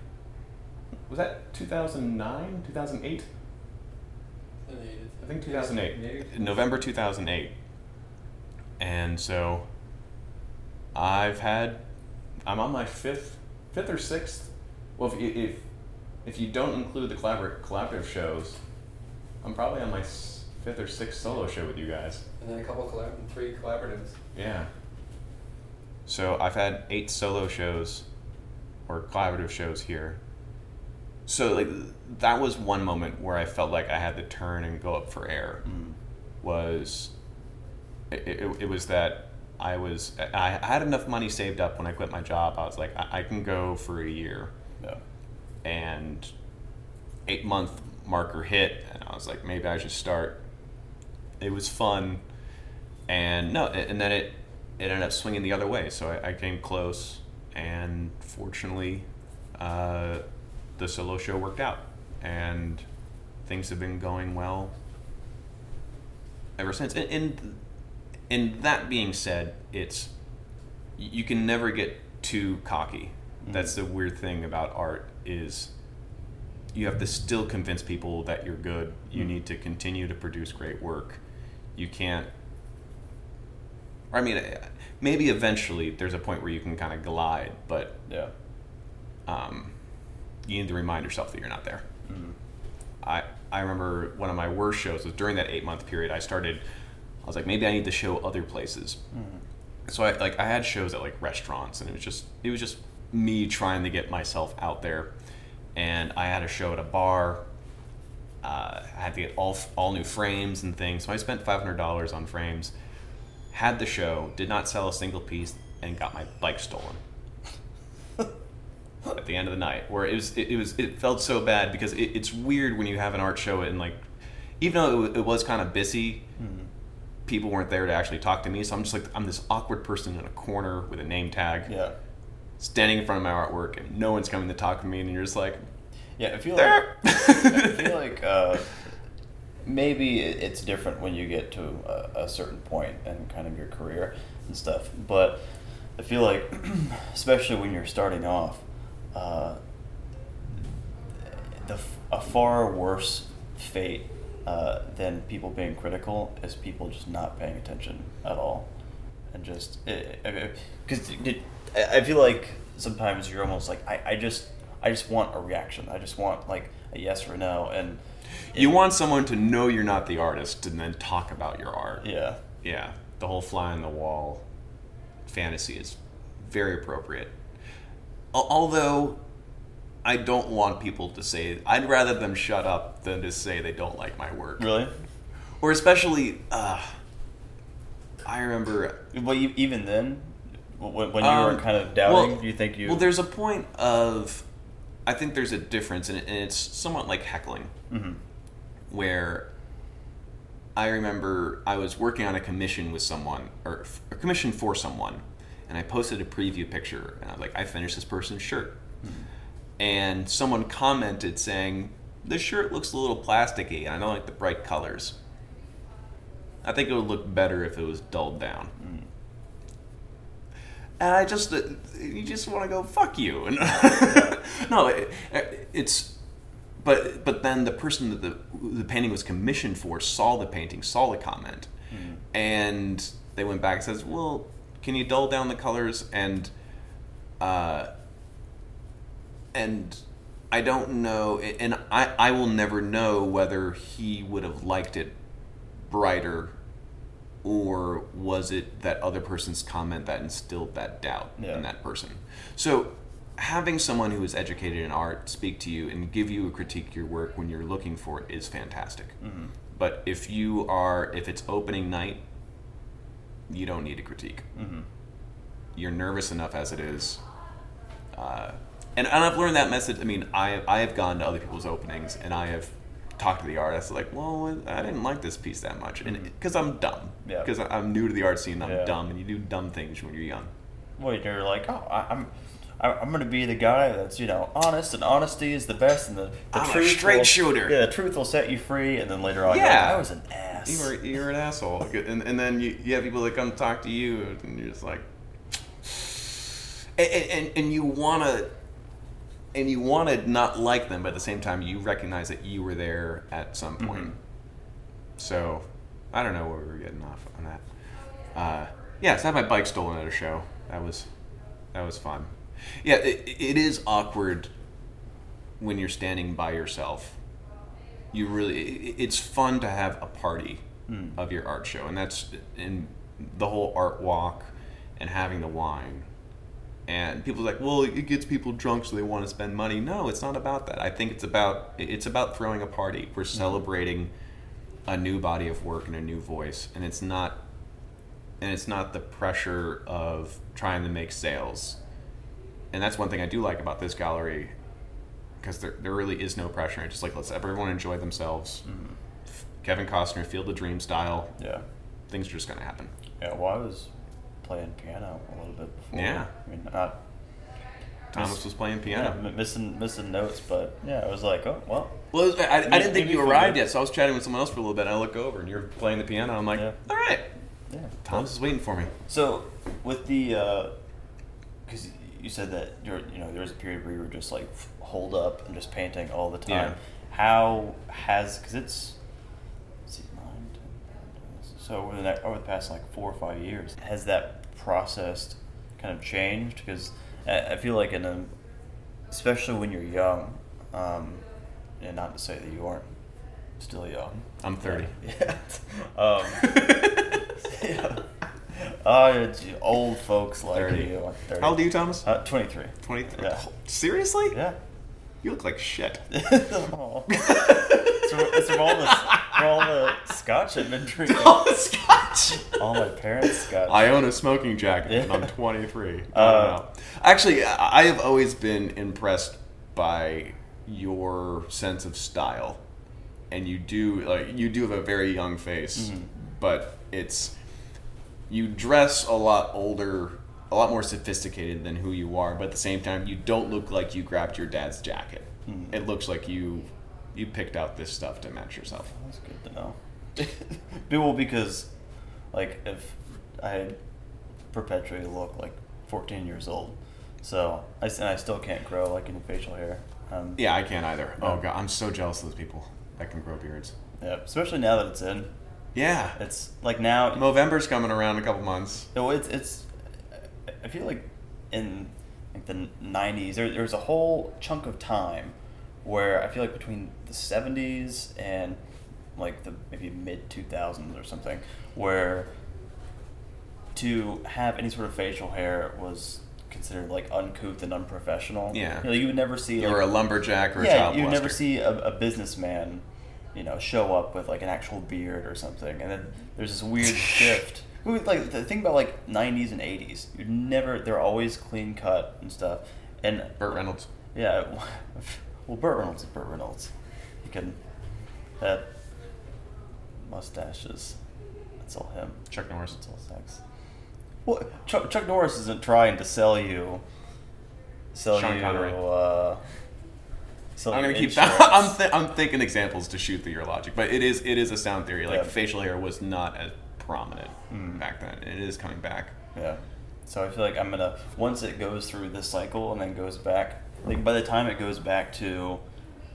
was that 2009, 2008? I think 2008. November 2008. And so I've had I'm on my fifth fifth or sixth. Well, if you, if if you don't include the collabor- collaborative shows, I'm probably on my s- fifth or sixth solo show with you guys. And then a couple collab, three collaboratives. Yeah. So I've had eight solo shows or collaborative shows here. So like that was one moment where I felt like I had to turn and go up for air. Mm-hmm. Was it, it, it was that I was I I had enough money saved up when I quit my job. I was like I, I can go for a year Yeah. and eight month marker hit and i was like maybe i should start. It was fun and no and then it it ended up swinging the other way so i, I came close and fortunately uh, the solo show worked out and things have been going well ever since. And, and and that being said it's you can never get too cocky. That's the weird thing about art is you have to still convince people that you're good you need to continue to produce great work you can't i mean maybe eventually there's a point where you can kind of glide but Yeah. um, you need to remind yourself that you're not there. Mm-hmm. I I remember one of my worst shows was during that eight month period. I started. I was like, maybe I need to show other places. So I like I had shows at like restaurants, and it was just it was just me trying to get myself out there. And I had a show at a bar. Uh, I had to get all all new frames and things. So I spent five hundred dollars on frames. Had the show, did not sell a single piece, and got my bike stolen <laughs> at the end of the night where it was it, it was it felt so bad because it, it's weird when you have an art show and like even though it, it was kind of busy people weren't there to actually talk to me so i'm just like i'm this awkward person in a corner with a name tag Yeah. standing in front of my artwork and no one's coming to talk to me and you're just like Yeah. I feel like I feel like uh, maybe it's different when you get to a, a certain point in kind of your career and stuff. But I feel like, <clears throat> especially when you're starting off, uh, the a far worse fate uh, than people being critical is people just not paying attention at all, and just because I I feel like sometimes you're almost like I, I just I just want a reaction. I just want like a yes or no, and you want someone to know you're not the artist and then talk about your art. Yeah. Yeah. The whole fly on the wall fantasy is very appropriate. Although i don't want people to say i'd rather them shut up than to say they don't like my work. Really? Or especially uh, I remember Well, even then, when, when you Um, were kind of doubting, well- do you think you? Well, there's a point of, I think there's a difference, and, it's somewhat like heckling, Mhm. where I remember I was working on a commission with someone, or a commission for someone, and I posted a preview picture, and I was like, I finished this person's shirt. And someone commented saying, the shirt looks a little plasticky, and I don't like the bright colors. I think it would look better if it was dulled down and I just uh, you just want to go fuck you. <laughs> And no it, it's but but then the person that the the painting was commissioned for saw the painting saw the comment. And they went back and says well can you dull down the colors? And uh and I don't know and I I will never know whether he would have liked it brighter or was it that other person's comment that instilled that doubt Yeah. in that person? So, having someone who is educated in art speak to you and give you a critique of your work when you're looking for it is fantastic. But if you are, if it's opening night, you don't need a critique. You're nervous enough as it is. Uh, and, and I've learned that message. I mean, I, I have gone to other people's openings and I have talked to the artist like, well, I didn't like this piece that much, and mm-hmm. because I'm dumb, Yeah. because I'm new to the art scene, I'm Yeah. dumb, and you do dumb things when you're young. well, you're like, oh, I, I'm. I'm gonna be the guy that's you know honest and honesty is the best and the, the I'm a truth straight will, shooter. Yeah, the truth will set you free, and then later on, you're Yeah. like, I was an ass. You were you're an asshole, and, and then you, you have people that come talk to you, and you're just like, <sighs> and and, and you wanna. And you want to not like them, but at the same time, you recognize that you were there at some point. So, I don't know where we were getting off on that. Uh, yeah, so I had my bike stolen at a show. That was that was fun. Yeah, it, it is awkward when you're standing by yourself. You really, it's fun to have a party of your art show, and that's in the whole art walk and having the wine. And people are like, well, it gets people drunk, so they want to spend money. No, it's not about that. I think it's about it's about throwing a party. We're mm-hmm. celebrating a new body of work and a new voice, and it's not and it's not the pressure of trying to make sales. And that's one thing I do like about this gallery, because there, there really is no pressure. It's just like let's everyone enjoy themselves. Mm-hmm. Kevin Costner, Field of Dream style. Yeah, Things are just gonna happen. yeah. Well, I was playing piano a little bit before. Yeah. I mean, not Thomas was playing piano. m- missing missing notes, but yeah, I was like, oh well. Well, I, I didn't think you arrived yet, so I was chatting with someone else for a little bit. And I look over, and you're playing the piano. I'm like, Yeah. all right, Yeah, Thomas is waiting for me. So with the, uh, because you said that you're, you know, there was a period where you were just like holed up and just painting all the time. Yeah. How has because it's, let's see, nine, 10, 11, so over the ne- over the past like four or five years, has that process kind of changed? Because I, I feel like in a, especially when you're young, um, and not to say that you aren't still young. I'm 30. <laughs> Yeah. um, <laughs> yeah. Oh, it's old folks like 30. you. 30. How old are you, Thomas? Uh, 23. 20. Yeah. Seriously? Yeah. You look like shit. Aw. <laughs> it's, from, it's from all the from all the scotch I've been <laughs> drinking. All the Scotch. all my parents' scotch. I own a smoking jacket and I'm 23. I don't Uh, know. Actually, I I have always been impressed by your sense of style, and you do like you do have a very young face, Mhm. but it's you dress a lot older, a lot more sophisticated than who you are, but at the same time, you don't look like you grabbed your dad's jacket. Mhm. It looks like you you picked out this stuff to match yourself. That's good know. <laughs> well, because like if I perpetually look like 14 years old, so I, and I still can't grow like any facial hair. Um, Yeah, I can't either. Oh god, I'm so jealous of those people that can grow beards. yeah. Especially now that it's in. Yeah. It's like now. November's coming around in a couple months. No, it's it's. I feel like in like the '90s, there, there was a whole chunk of time where I feel like between the '70s and like the maybe mid 2000s or something, where to have any sort of facial hair was considered like uncouth and unprofessional. Yeah. you, know, you would never see. You're like, a lumberjack or a yeah, you would never see a, a businessman, you know, show up with like an actual beard or something, and then there's this weird <laughs> shift Like the thing about like '90s and '80s, you're never they're always clean cut and stuff. And Burt Reynolds. yeah, <laughs> well, Burt Reynolds is Burt Reynolds. You can that mustaches. That's all him. Chuck Norris. That's all sex. Well, Chuck, Chuck Norris isn't trying to sell you. Sell Sean you. Connery. Uh, sell I'm gonna keep. insurance. I'm th- I'm thinking examples to shoot through your logic, but it is it is a sound theory. Like Yeah. facial hair was not as prominent Mm. back then. It is coming back. Yeah. So I feel like I'm gonna once it goes through this cycle and then goes back. Like by the time it goes back to,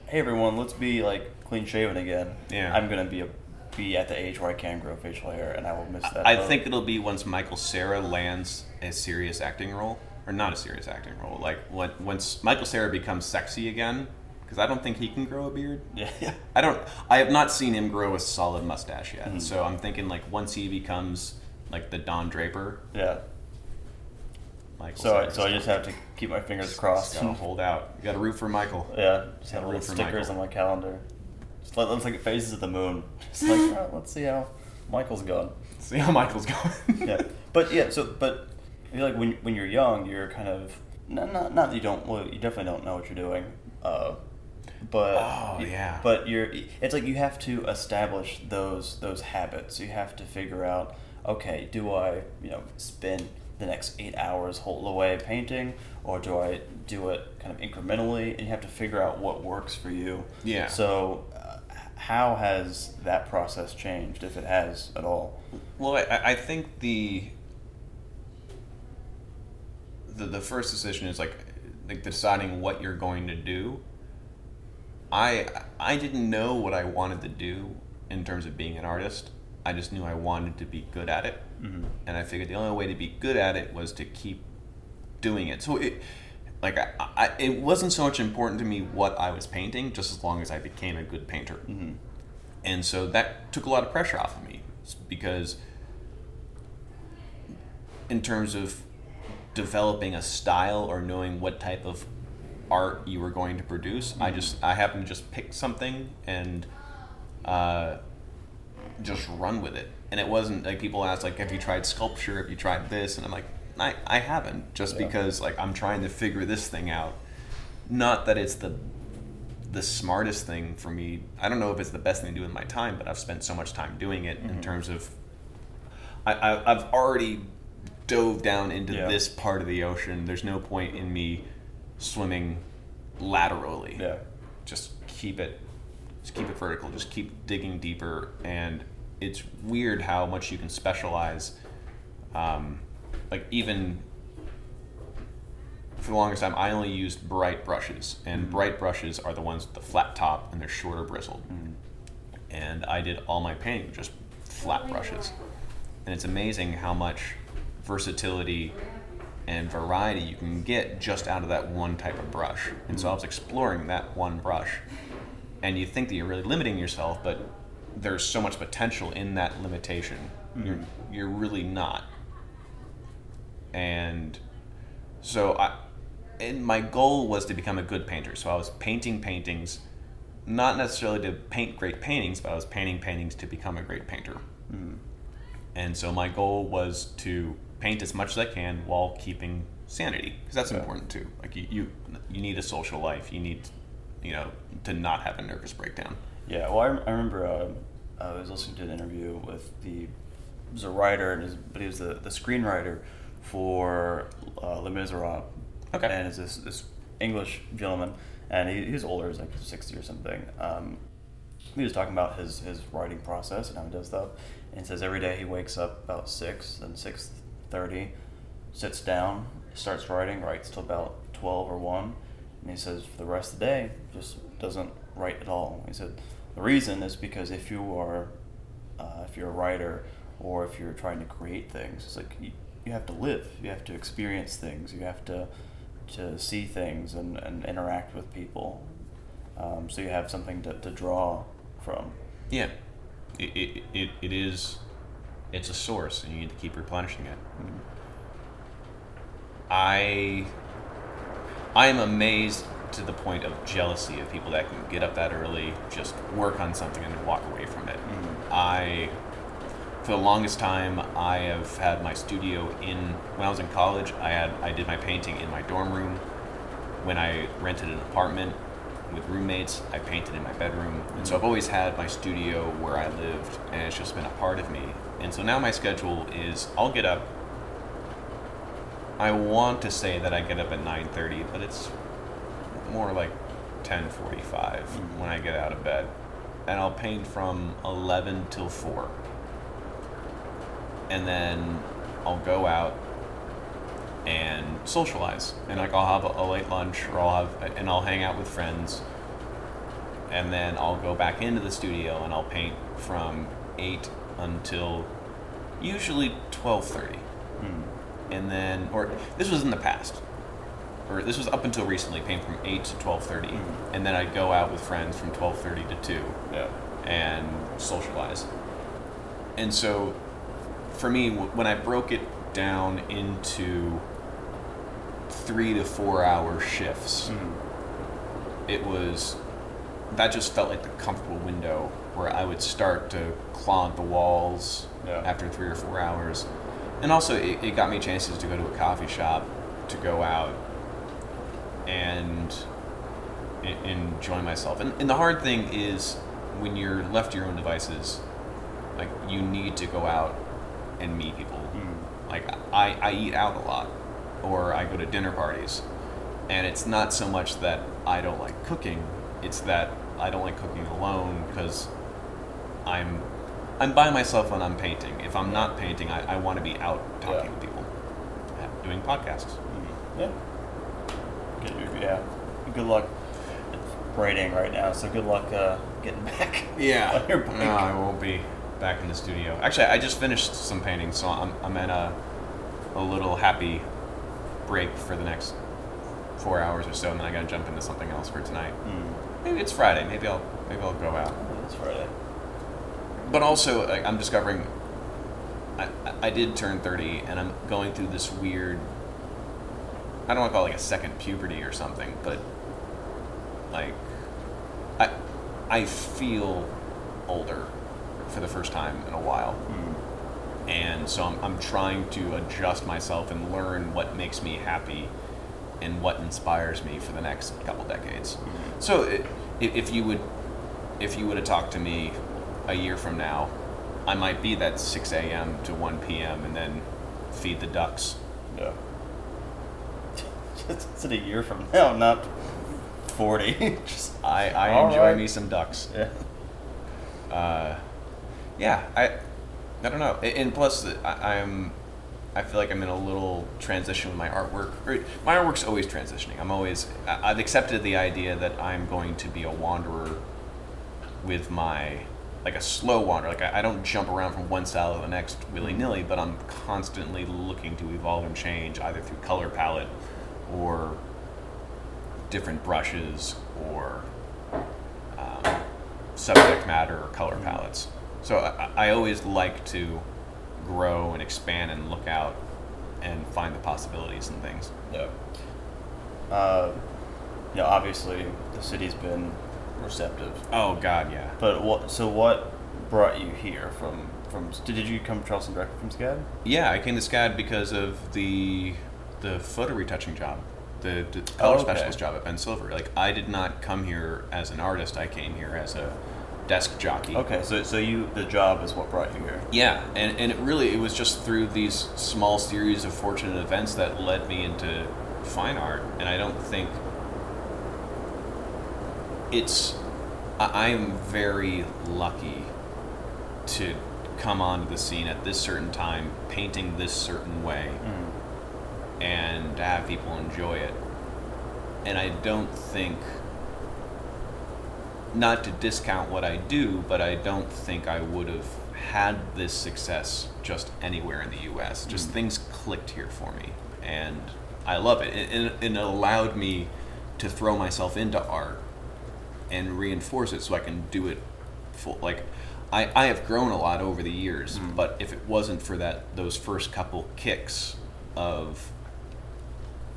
hey everyone, let's be like clean shaven again. Yeah. I'm gonna be a be at the age where I can grow facial hair, and I will miss that. I think it'll be once Michael Cera lands a serious acting role, or not a serious acting role. Like when, once Michael Cera becomes sexy again, because I don't think he can grow a beard. Yeah. Yeah. I don't. I have not seen him grow a solid mustache yet. Mhm. So I'm thinking like once he becomes like the Don Draper, Yeah. Michael. So I, so I just have to keep my fingers crossed. Gotta hold out. You gotta root for Michael. Yeah, just Gotta have root for stickers Michael. on my calendar. Just like looks like faces at the moon. <gasps> Just like "Oh, let's see how Michael's going. See how Michael's going. <laughs> yeah, but yeah, so but I feel like when when you're young, you're kind of not not, not that you don't well, you definitely don't know what you're doing. Uh, but Oh, yeah. but you're it's like you have to establish those those habits. You have to figure out okay, do I you know spend the next eight hours holed away painting, or do I do it kind of incrementally? And you have to figure out what works for you. Yeah. So. How has that process changed, if it has at all? Well, I, I think the, the the first decision is like like deciding what you're going to do. I I didn't know what I wanted to do in terms of being an artist. I just knew I wanted to be good at it, Mhm. and I figured the only way to be good at it was to keep doing it. So it like I, I it wasn't so much important to me what I was painting, just as long as I became a good painter. Mhm. And so that took a lot of pressure off of me because, in terms of developing a style or knowing what type of art you were going to produce, I just I happened to just pick something and uh, just run with it. And it wasn't like people ask like, "Have you tried sculpture? Have you tried this?" And I'm like, "I I haven't," just Yeah. because like I'm trying to figure this thing out. Not that it's the the smartest thing for me. I don't know if it's the best thing to do with my time, but I've spent so much time doing it in Mhm. terms of I, I, I've already dove down into Yeah. this part of the ocean. There's no point in me swimming laterally. Yeah. Just keep it, just keep it vertical. Just keep digging deeper, and it's weird how much you can specialize. Um, like even for the longest time, I only used bright brushes, and mm. bright brushes are the ones with the flat top and they're shorter bristled. Mm. And I did all my painting with just flat oh brushes, and it's amazing how much versatility and variety you can get just out of that one type of brush. And so mm. I was exploring that one brush, and you think that you're really limiting yourself, but there's so much potential in that limitation. You're you're really not. And so I, and my goal was to become a good painter. So I was painting paintings, not necessarily to paint great paintings, but I was painting paintings to become a great painter. And so my goal was to paint as much as I can while keeping sanity, because that's Yeah. important too. Like you, you, you need a social life. You need, you know, to not have a nervous breakdown. Yeah, well, I, I remember uh, I was listening to an interview with the he was a writer, and his, but he was the, the screenwriter for uh, Les Miserables. Okay. And it's this, this English gentleman, and he, he was older, he's like 60 or something. Um, he was talking about his, his writing process and how he does stuff. And says every day he wakes up about 6 and 6.30, sits down, starts writing, writes till about 12 or 1. And he says for the rest of the day, just doesn't write at all. He said the reason is because if you are, uh, if you're a writer or if you're trying to create things, it's like you, you have to live, you have to experience things, you have to to see things and, and interact with people. Um, so you have something to, to draw from. Yeah, it, it, it, it is. It's a source, and you need to keep replenishing it. I I am amazed to the point of jealousy of people that can get up that early, just work on something, and then walk away from it. I for the longest time, I have had my studio in. When I was in college, I had I did my painting in my dorm room. When I rented an apartment with roommates, I painted in my bedroom, and so I've always had my studio where I lived, and it's just been a part of me. And so now my schedule is I'll get up. I want to say that I get up at nine thirty, but it's more like ten forty five when I get out of bed, and I'll paint from eleven till four and then I'll go out and socialize, and like I'll have a, a late lunch, or I'll have, and I'll hang out with friends, and then I'll go back into the studio and I'll paint from eight until usually twelve thirty, hmm. and then or this was in the past, or this was up until recently, paint from eight to twelve thirty, hmm. and then I'd go out with friends from twelve thirty to two Yeah. and socialize. And so, for me, when I broke it down into three to four hour shifts, mm-hmm. it was that just felt like the comfortable window where I would start to clog the walls Yeah. after three or four hours. And also, it, it got me chances to go to a coffee shop, to go out and enjoy myself. And, and the hard thing is when you're left to your own devices, like you need to go out and meet people. Like I, I eat out a lot, or I go to dinner parties, and it's not so much that I don't like cooking; it's that I don't like cooking alone because I'm I'm by myself when I'm painting. If I'm not painting, I, I want to be out talking Yeah. with people, doing podcasts. Yeah. Good, yeah. Good luck. It's raining right now, so good luck uh, getting <laughs> back. Yeah. on your bike. No, I won't be back in the studio. Actually, I just finished some painting, so I'm I'm in a a little happy break for the next four hours or so, and then I gotta jump into something else for tonight. Mm. Maybe it's Friday. Maybe I'll maybe I'll go out. It's Friday. But also, like, I'm discovering. I, I- I did turn 30, and I'm going through this weird. I don't want to call it like a second puberty or something, but like, I I feel older for the first time in a while, Mm. and so I'm I'm trying to adjust myself and learn what makes me happy, and what inspires me for the next couple decades. So i- if, you would if you would have talked to me a year from now, I might be that 6 a.m. to 1 p.m. and then feed the ducks. Yeah. <laughs> Just a year from now, not forty. <laughs> Just I, I enjoy right. me some ducks. yeah. Uh, yeah, I I don't know. And plus, I, I'm I feel like I'm in a little transition with my artwork. My artwork's always transitioning. I'm always I've accepted the idea that I'm going to be a wanderer with my like a slow wander. Like I, I don't jump around from one style to the next willy nilly, but I'm constantly looking to evolve and change either through color palette or different brushes or um, subject matter or color palettes. So I, I always like to grow and expand and look out and find the possibilities and things. Yeah. Uh, you know, obviously the city's been receptive, Oh God, yeah. but what? So what brought you here from? From did you come to Charleston directly from SCAD? Yeah, I came to SCAD because of the the photo retouching job, the, the color Oh, okay. specialist job at Ben Silver. Like I did not come here as an artist. I came here as a desk jockey. Okay, so so you the job is what brought you here. Yeah, and, and it really it was just through these small series of fortunate events that led me into fine art, and I don't think it's I am very lucky to come onto the scene at this certain time, painting this certain way, mm. and to have people enjoy it. And I don't think not to discount what I do, but I don't think I would have had this success just anywhere in the U.S. Just mm. things clicked here for me, and I love it. And, and, it allowed me to throw myself into art and reinforce it so I can do it full. Like, I, I have grown a lot over the years, mm. but if it wasn't for that those first couple kicks of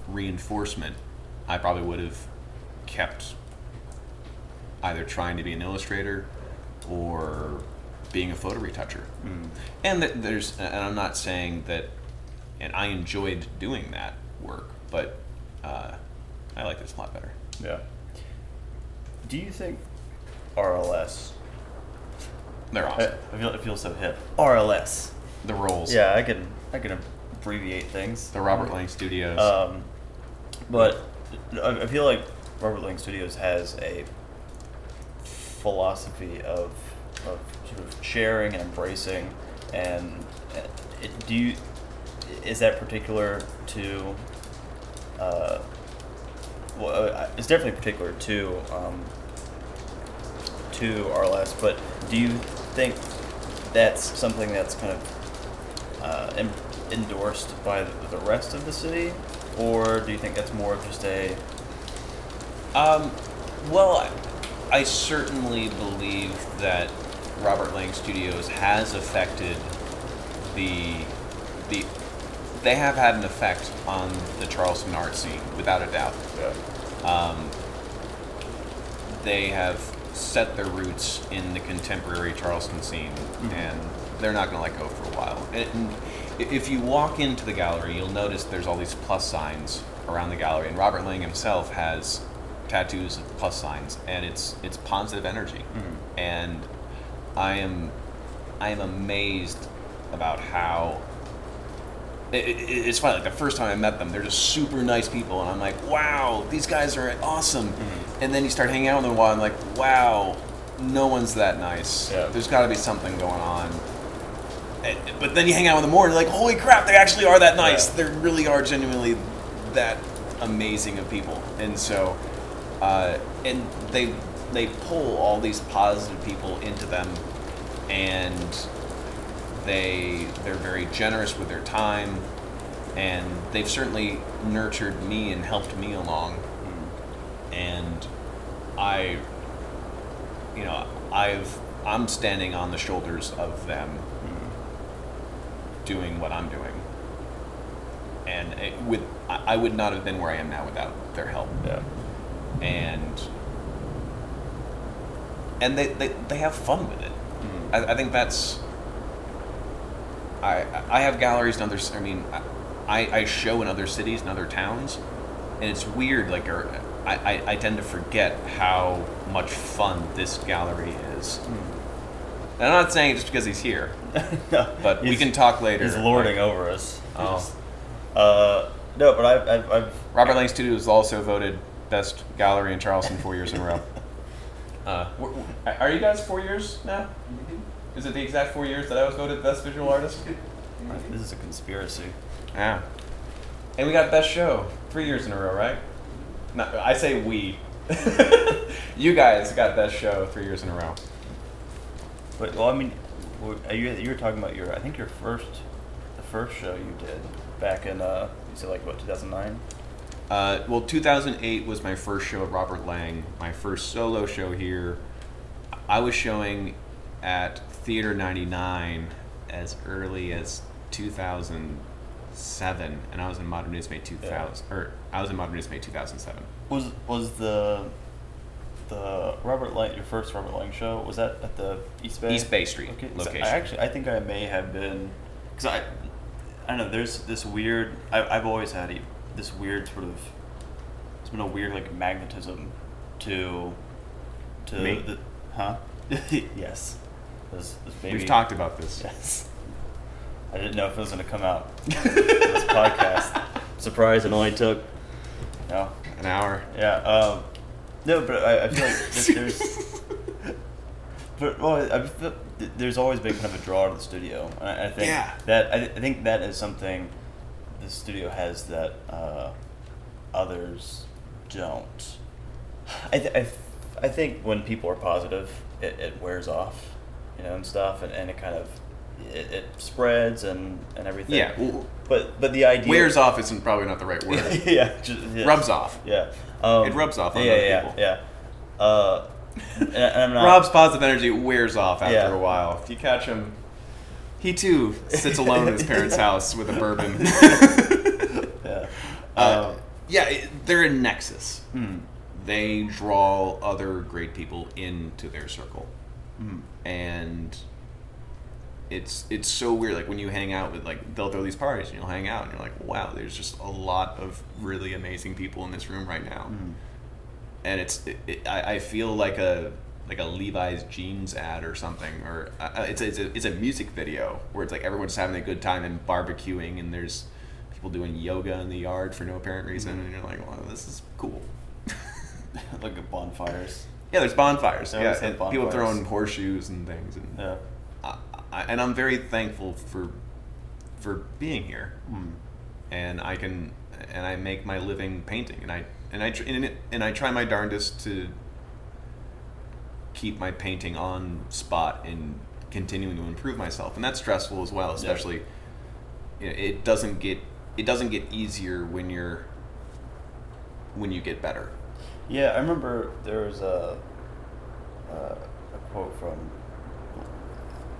reinforcement, I probably would have kept either trying to be an illustrator or being a photo retoucher. Mm. And that there's, and I'm not saying that, and I enjoyed doing that work, but uh, I like this a lot better. Yeah. Do you think RLS? They're awesome. I feel it feels so hip. RLS. the roles. Yeah, I can I can abbreviate things. The Robert Lange Studios. Um, but I I feel like Robert Lange Studios has a philosophy of, of sort of sharing and embracing, and uh, do you is that particular to? Uh, well, uh, it's definitely particular to um, to RLS, but do you think that's something that's kind of uh, en- endorsed by the, the rest of the city, or do you think that's more of just a Um, well, I, certainly believe that Robert Lange Studios has affected the the. They have had an effect on the Charleston art scene, without a doubt. Yeah. Um, they have set their roots in the contemporary Charleston scene, and they're not going to let go for a while. And, and if you walk into the gallery, you'll notice there's all these plus signs around the gallery, and Robert Lange himself has tattoos of plus signs, and it's it's positive energy, and I am I am amazed about how it, it, it's funny. Like the first time I met them, they're just super nice people, and I'm like, wow, these guys are awesome. Mm-hmm. And then you start hanging out with them a while, and like, wow, no one's that nice. Yeah. There's got to be something going on. And- but then you hang out with them more, and you're like, holy crap, they actually are that nice. Yeah. They really are genuinely that amazing of people. And so, uh, and they they pull all these positive people into them, and they they're very generous with their time, and they've certainly nurtured me and helped me along. And I, you know, I've I'm standing on the shoulders of them, doing what I'm doing. And it, with I, would not have been where I am now without their help yeah and and they, they, they have fun with it. I, I think that's I I have galleries in other I mean I, I show in other cities and other towns and it's weird like or I, I, I tend to forget how much fun this gallery is. And I'm not saying it just because he's here, <laughs> no, but we can talk later. He's lording Like, over us. Oh. Uh, no, but I've, I've, I've Robert Lange Studios was also voted best gallery in Charleston four years in a row. <laughs> Uh, are you guys four years now? Is it the exact four years that I was voted best visual artist? <laughs> this is a conspiracy. Yeah. And we got best show three years in a row, right? No, I say we. <laughs> you guys got best show three years in a row. But well, I mean, are you you were talking about your I think your first the first show you did back in uh you said like what 2009. Uh, well, 2008 was my first show at Robert Lange, my first solo show here. I was showing at Theater 99 as early as 2007, and I was in Modern Newsmate 2000, or I was in Modern Newsmate 2007. Was was the the Robert Lange your first Robert Lange show was that at the East Bay East Bay Street okay, location. I actually I think I may have been because I I don't know there's this weird I, I've always had a, this weird sort of it's been a weird like magnetism to to Me? the huh <laughs> yes this, this baby We've talked about this. yes I didn't know if it was going to come out this <laughs> podcast surprised it only took no An hour. yeah. Um, no, but I, I feel like <laughs> th- there's. But well, I feel, there's always been kind of a draw to the studio, and I, I think Yeah. that I, I think that is something the studio has that uh, others don't. I, th- I, th- I think when people are positive, it, it wears off, you know, and stuff, and, and it kind of it, it spreads and, and everything. Yeah. But but the idea Wears off isn't probably not the right word. <laughs> yeah, just, yeah. Rubs off. Yeah. Um, It rubs off on yeah, other yeah, people. Yeah. Uh, and, and I'm <laughs> not, Rob's positive energy wears off after Yeah. a while. If you catch him, he too sits alone in his <laughs> parents' house with a bourbon. <laughs> Yeah. Uh, Um, yeah, it- they're a nexus. hmm. They draw other great people into their circle, Hmm. and it's it's so weird. Like when you hang out with like they'll throw these parties and you'll hang out and you're like, wow, there's just a lot of really amazing people in this room right now, Mm. and it's it, it, I, I feel like a like a Levi's jeans ad or something, or uh, it's a, it's a it's a music video where it's like everyone's having a good time and barbecuing and there's people doing yoga in the yard for no apparent reason, and you're like, wow, this is cool. <laughs> like at bonfires. Yeah, there's bonfires. Yeah, and people throwing horseshoes and things, and Yeah. I, I, and I'm very thankful for for being here, Mm. and I can and I make my living painting, and I and I tr- and, it, and I try my darndest to keep my painting on spot and continuing to improve myself, and that's stressful as well, especially. You know, it doesn't get it doesn't get easier when you're when you get better. Yeah, I remember there was a uh, a quote from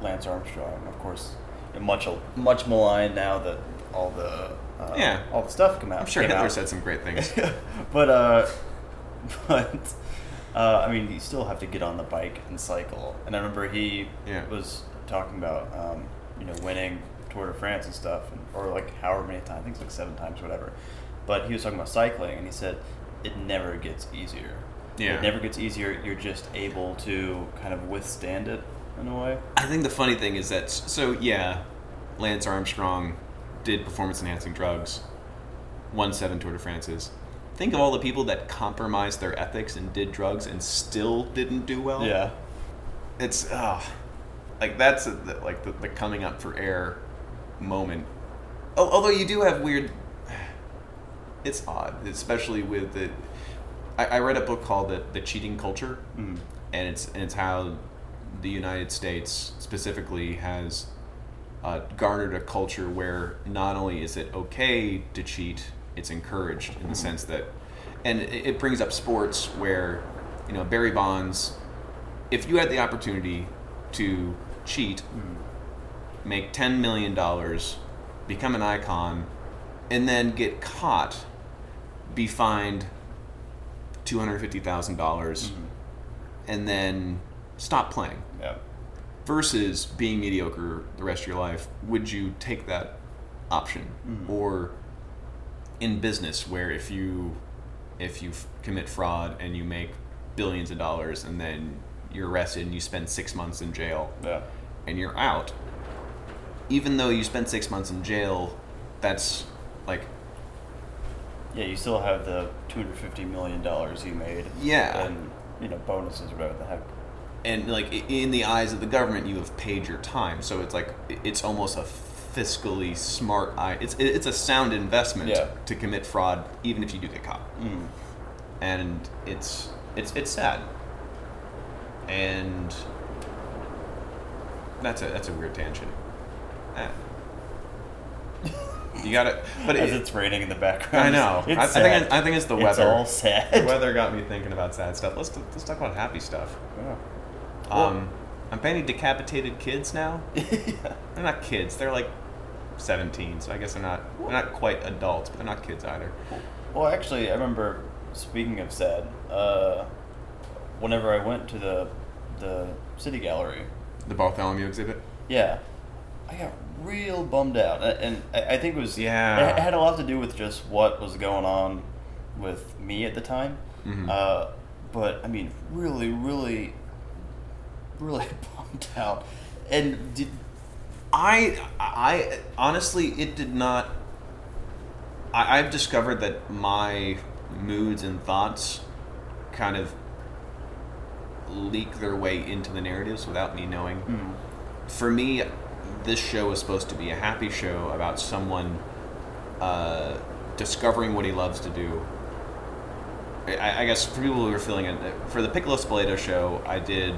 Lance Armstrong. Of course, much much maligned now that all the uh, Yeah. all the stuff come out. I'm sure Hitler out. said some great things. <laughs> but uh, <laughs> but uh, I mean, you still have to get on the bike and cycle. And I remember he Yeah. was talking about um, you know winning Tour de France and stuff, and, or like however many times. I think it's like seven times, whatever. But he was talking about cycling, and he said it never gets easier. Yeah. It never gets easier. You're just able to kind of withstand it in a way. I think the funny thing is that so yeah, Lance Armstrong did performance enhancing drugs, won seven Tour de France's. Think of all the people that compromised their ethics and did drugs and still didn't do well. Yeah. it's ah, like that's a, the- like the, the coming up for air moment. Al- Although you do have weird, <sighs> it's odd, especially with the. I, I read a book called the, the Cheating Culture, Mm. and it's and it's how the United States specifically has uh, garnered a culture where not only is it okay to cheat, it's encouraged in the sense that, and it, brings up sports where, you know, Barry Bonds, if you had the opportunity to cheat, mm-hmm. make ten million dollars, become an icon, and then get caught, be fined two hundred fifty thousand dollars, mm-hmm. and then stop playing Yeah. versus being mediocre the rest of your life, would you take that option? Mm-hmm. Or in business, where if you if you f- commit fraud and you make billions of dollars and then you're arrested and you spend six months in jail Yeah. and you're out, even though you spent six months in jail, that's like Yeah, you still have the two hundred fifty million dollars you made. Yeah. And you know bonuses or whatever the heck. and like in the eyes of the government you have paid your time so it's like it's almost a fiscally smart eye it's it's a sound investment Yeah. to commit fraud even if you do get caught Mm. and it's it's it's sad and that's a that's a weird tangent Eh. <laughs> you got it but As it, it's raining in the background. I know. It's I, I think. I, I think it's the It's weather. all sad. The weather got me thinking about sad stuff. Let's let's talk about happy stuff. Yeah. Um, I'm painting decapitated kids now. <laughs> yeah. They're not kids. They're like 17, so I guess they're not they're not quite adults, but they're not kids either. Well, actually, I remember speaking of sad. Uh, whenever I went to the the city gallery, The Bartholomew exhibit. yeah, I got real bummed out, A- and I think it was Yeah. it had a lot to do with just what was going on with me at the time. Mhm. Uh, but I mean, really, really, really <laughs> bummed out. And did I I honestly it did not. I, I've discovered that my moods and thoughts kind of leak their way into the narratives without me knowing. mm, for me, this show is supposed to be a happy show about someone uh, discovering what he loves to do. I, I guess for people who are feeling it, for the Piccolo Spoleto show, I did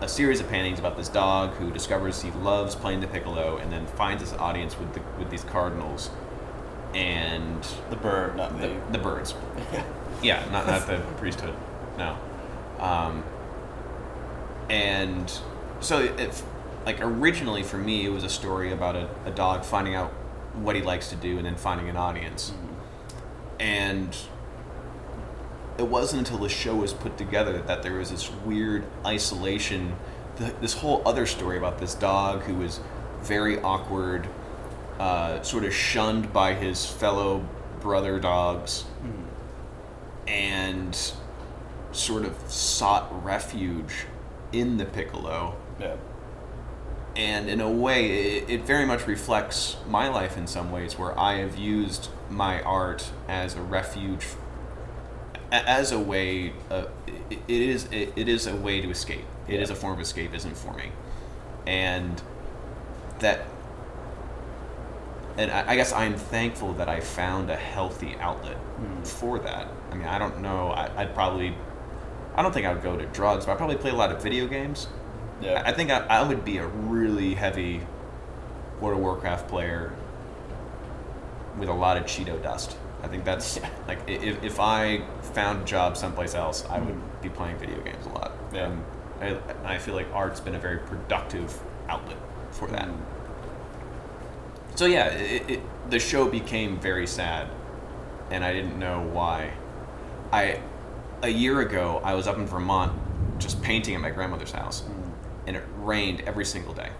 a series of paintings about this dog who discovers he loves playing the piccolo and then finds his audience with the, with these cardinals and the bird, not the, the birds. <laughs> Yeah, not, not the priesthood. No. Um, and so, if like originally for me, it was a story about a, a dog finding out what he likes to do and then finding an audience. And it wasn't until the show was put together that there was this weird isolation, th- this whole other story about this dog who was very awkward, uh, sort of shunned by his fellow brother dogs, and sort of sought refuge in the piccolo. Yeah. And in a way, it, it very much reflects my life in some ways, where I have used my art as a refuge, as a way. Uh, it, it is it, it is a way to escape. It is a form of escapism for me, and that. And I I guess I'm thankful that I found a healthy outlet for that. I mean, I don't know. I, I'd probably, I don't think I would go to drugs, but I'd probably play a lot of video games. Yeah. I I think I, I would be a really heavy World of Warcraft player with a lot of Cheeto dust. I think that's like if, if I found a job someplace else, I would mm-hmm. be playing video games a lot. Yeah. And I, I feel like art's been a very productive outlet for that. Mm-hmm. So yeah, it, it, the show became very sad, and I didn't know why. I a year ago I was up in Vermont just painting at my grandmother's house, mm-hmm. and it rained every single day,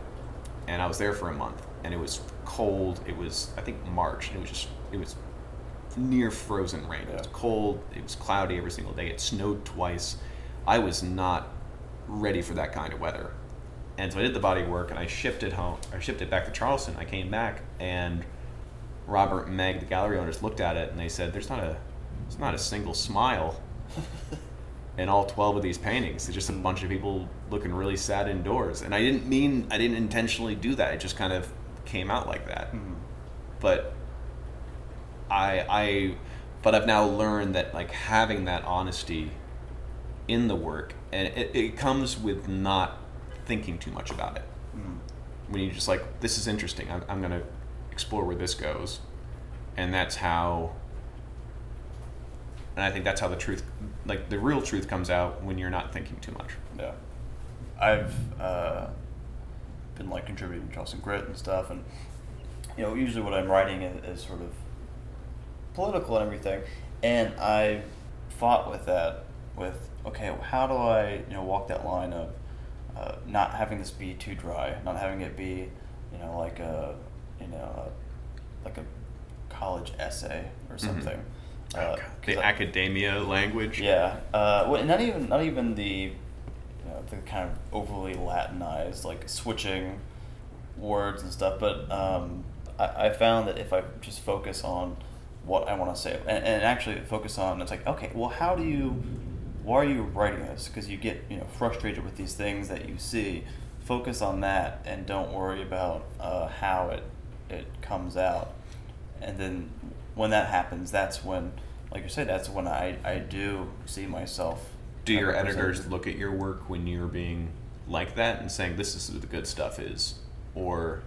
and I was there for a month, and it was cold. It was I think March, and it was just it was near frozen rain. It was cold. It was cloudy every single day. It snowed twice. I was not ready for that kind of weather. And so I did the body work and I shipped it home. I shipped it back to Charleston. I came back and Robert and Meg, the gallery owners, looked at it and they said, "There's not a, there's not a single smile <laughs> in all 12 of these paintings. It's just a mm. bunch of people looking really sad indoors." And I didn't mean, I didn't intentionally do that. It just kind of came out like that. Mm-hmm. But I, I, but I've now learned that like having that honesty in the work, and it, it comes with not thinking too much about it. When you just like, this is interesting. I'm, I'm gonna explore where this goes, and that's how. And I think that's how the truth, like the real truth, comes out when you're not thinking too much. Yeah. I've uh, been like contributing to Charleston Grit and stuff, and you know, usually what I'm writing is, is sort of political and everything, and I fought with that. With okay, how do I you know walk that line of uh, not having this be too dry, not having it be you know like a you know a, like a college essay or something. Uh, 'cause the I- academia language. yeah, uh, well, not even not even the you know, the kind of overly Latinized like switching words and stuff. But um, I, I found that if I just focus on what I want to say and, and actually focus on it's like okay, well, how do you why are you writing this? Because you get you know frustrated with these things that you see. Focus on that and don't worry about uh, how it it comes out and then when that happens, that's when, like you said, that's when I, I do see myself. Do your editors look at your work when you're being like that and saying this is what the good stuff is, or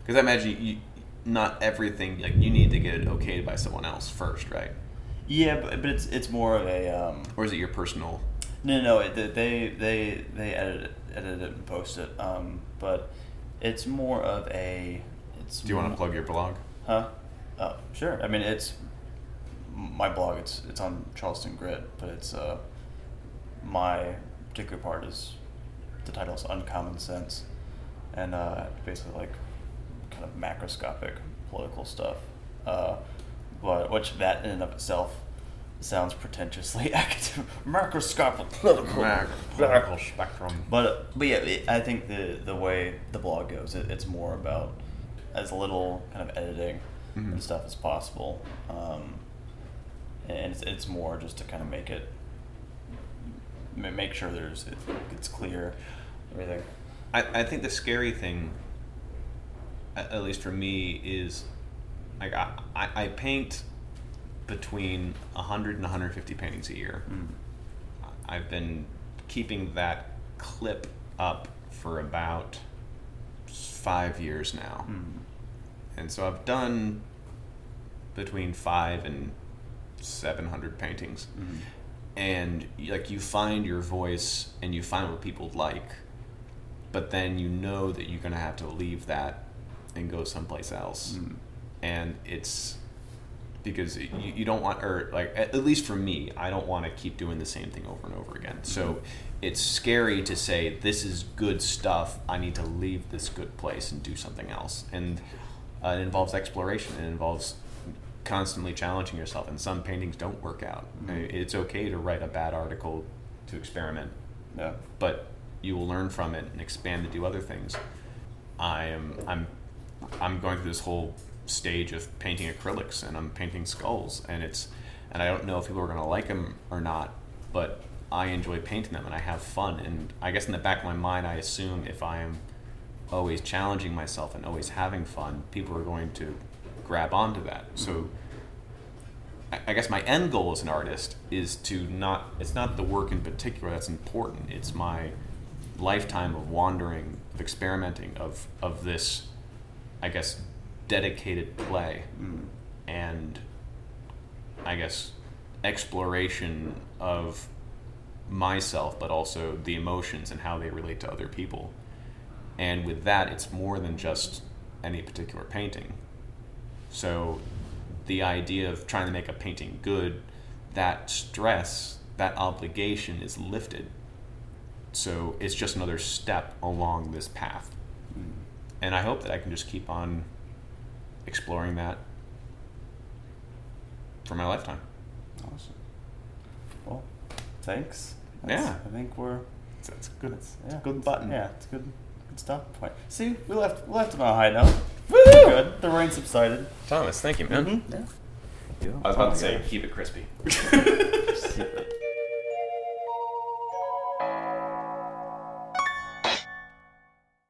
because I imagine you, not everything like you need to get it okayed by someone else first, right? Yeah, but, but it's it's more of a um, Or is it your personal? no no it, they they they edit it, edit it and post it. Um, but it's more of a. It's Do you want to plug your blog? Huh? Oh, sure. I mean, it's my blog. It's it's on Charleston Grit, but it's uh, my particular part is the title is Uncommon Sense, and uh, basically like kind of macroscopic political stuff. Uh, but which that in and of itself sounds pretentiously <laughs> academic, macroscopic political. Political spectrum. But but yeah, it, I think the the way the blog goes, it, it's more about as little kind of editing Mhm. and stuff as possible, um, and it's, it's more just to kind of make it make sure there's it, it's clear, everything. I, I think the scary thing, at, least for me, is like I, I, I paint between 100 and 150 paintings a year. Mm. I've been keeping that clip up for about five years now. Mm. And so I've done between five and 700 paintings. Mhm. And like you find your voice and you find what people like, but then you know that you're going to have to leave that and go someplace else. Mm. And it's because you, you don't want or like at, at least for me i don't want to keep doing the same thing over and over again so it's scary to say this is good stuff i need to leave this good place and do something else and uh, it involves exploration it involves constantly challenging yourself and some paintings don't work out Mhm. it's okay to write a bad article to experiment Yeah. but you will learn from it and expand to do other things. I am I'm I'm going through this whole stage of painting acrylics and I'm painting skulls and it's and I don't know if people are going to like them or not, but I enjoy painting them and I have fun and I guess in the back of my mind I assume if I am always challenging myself and always having fun, people are going to grab onto that. So I- guess my end goal as an artist is to not, it's not the work in particular that's important. It's my lifetime of wandering, of experimenting, of, of this, I guess, dedicated play Mm. and I guess exploration of myself, but also the emotions and how they relate to other people. And with that, it's more than just any particular painting. So the idea of trying to make a painting good, that stress, that obligation is lifted. So it's just another step along this path. And I hope that I can just keep on exploring that for my lifetime. Awesome. Well, thanks. Yeah. I think we're That's good. that's yeah. Good button. Yeah, it's good. Good stopping point. See, we left we left them on a high note. Woo! Good. The rain subsided. Thomas, thank you, man. Mhm. Yeah. I was about to Oh my say, gosh. keep it crispy. <laughs> Secret.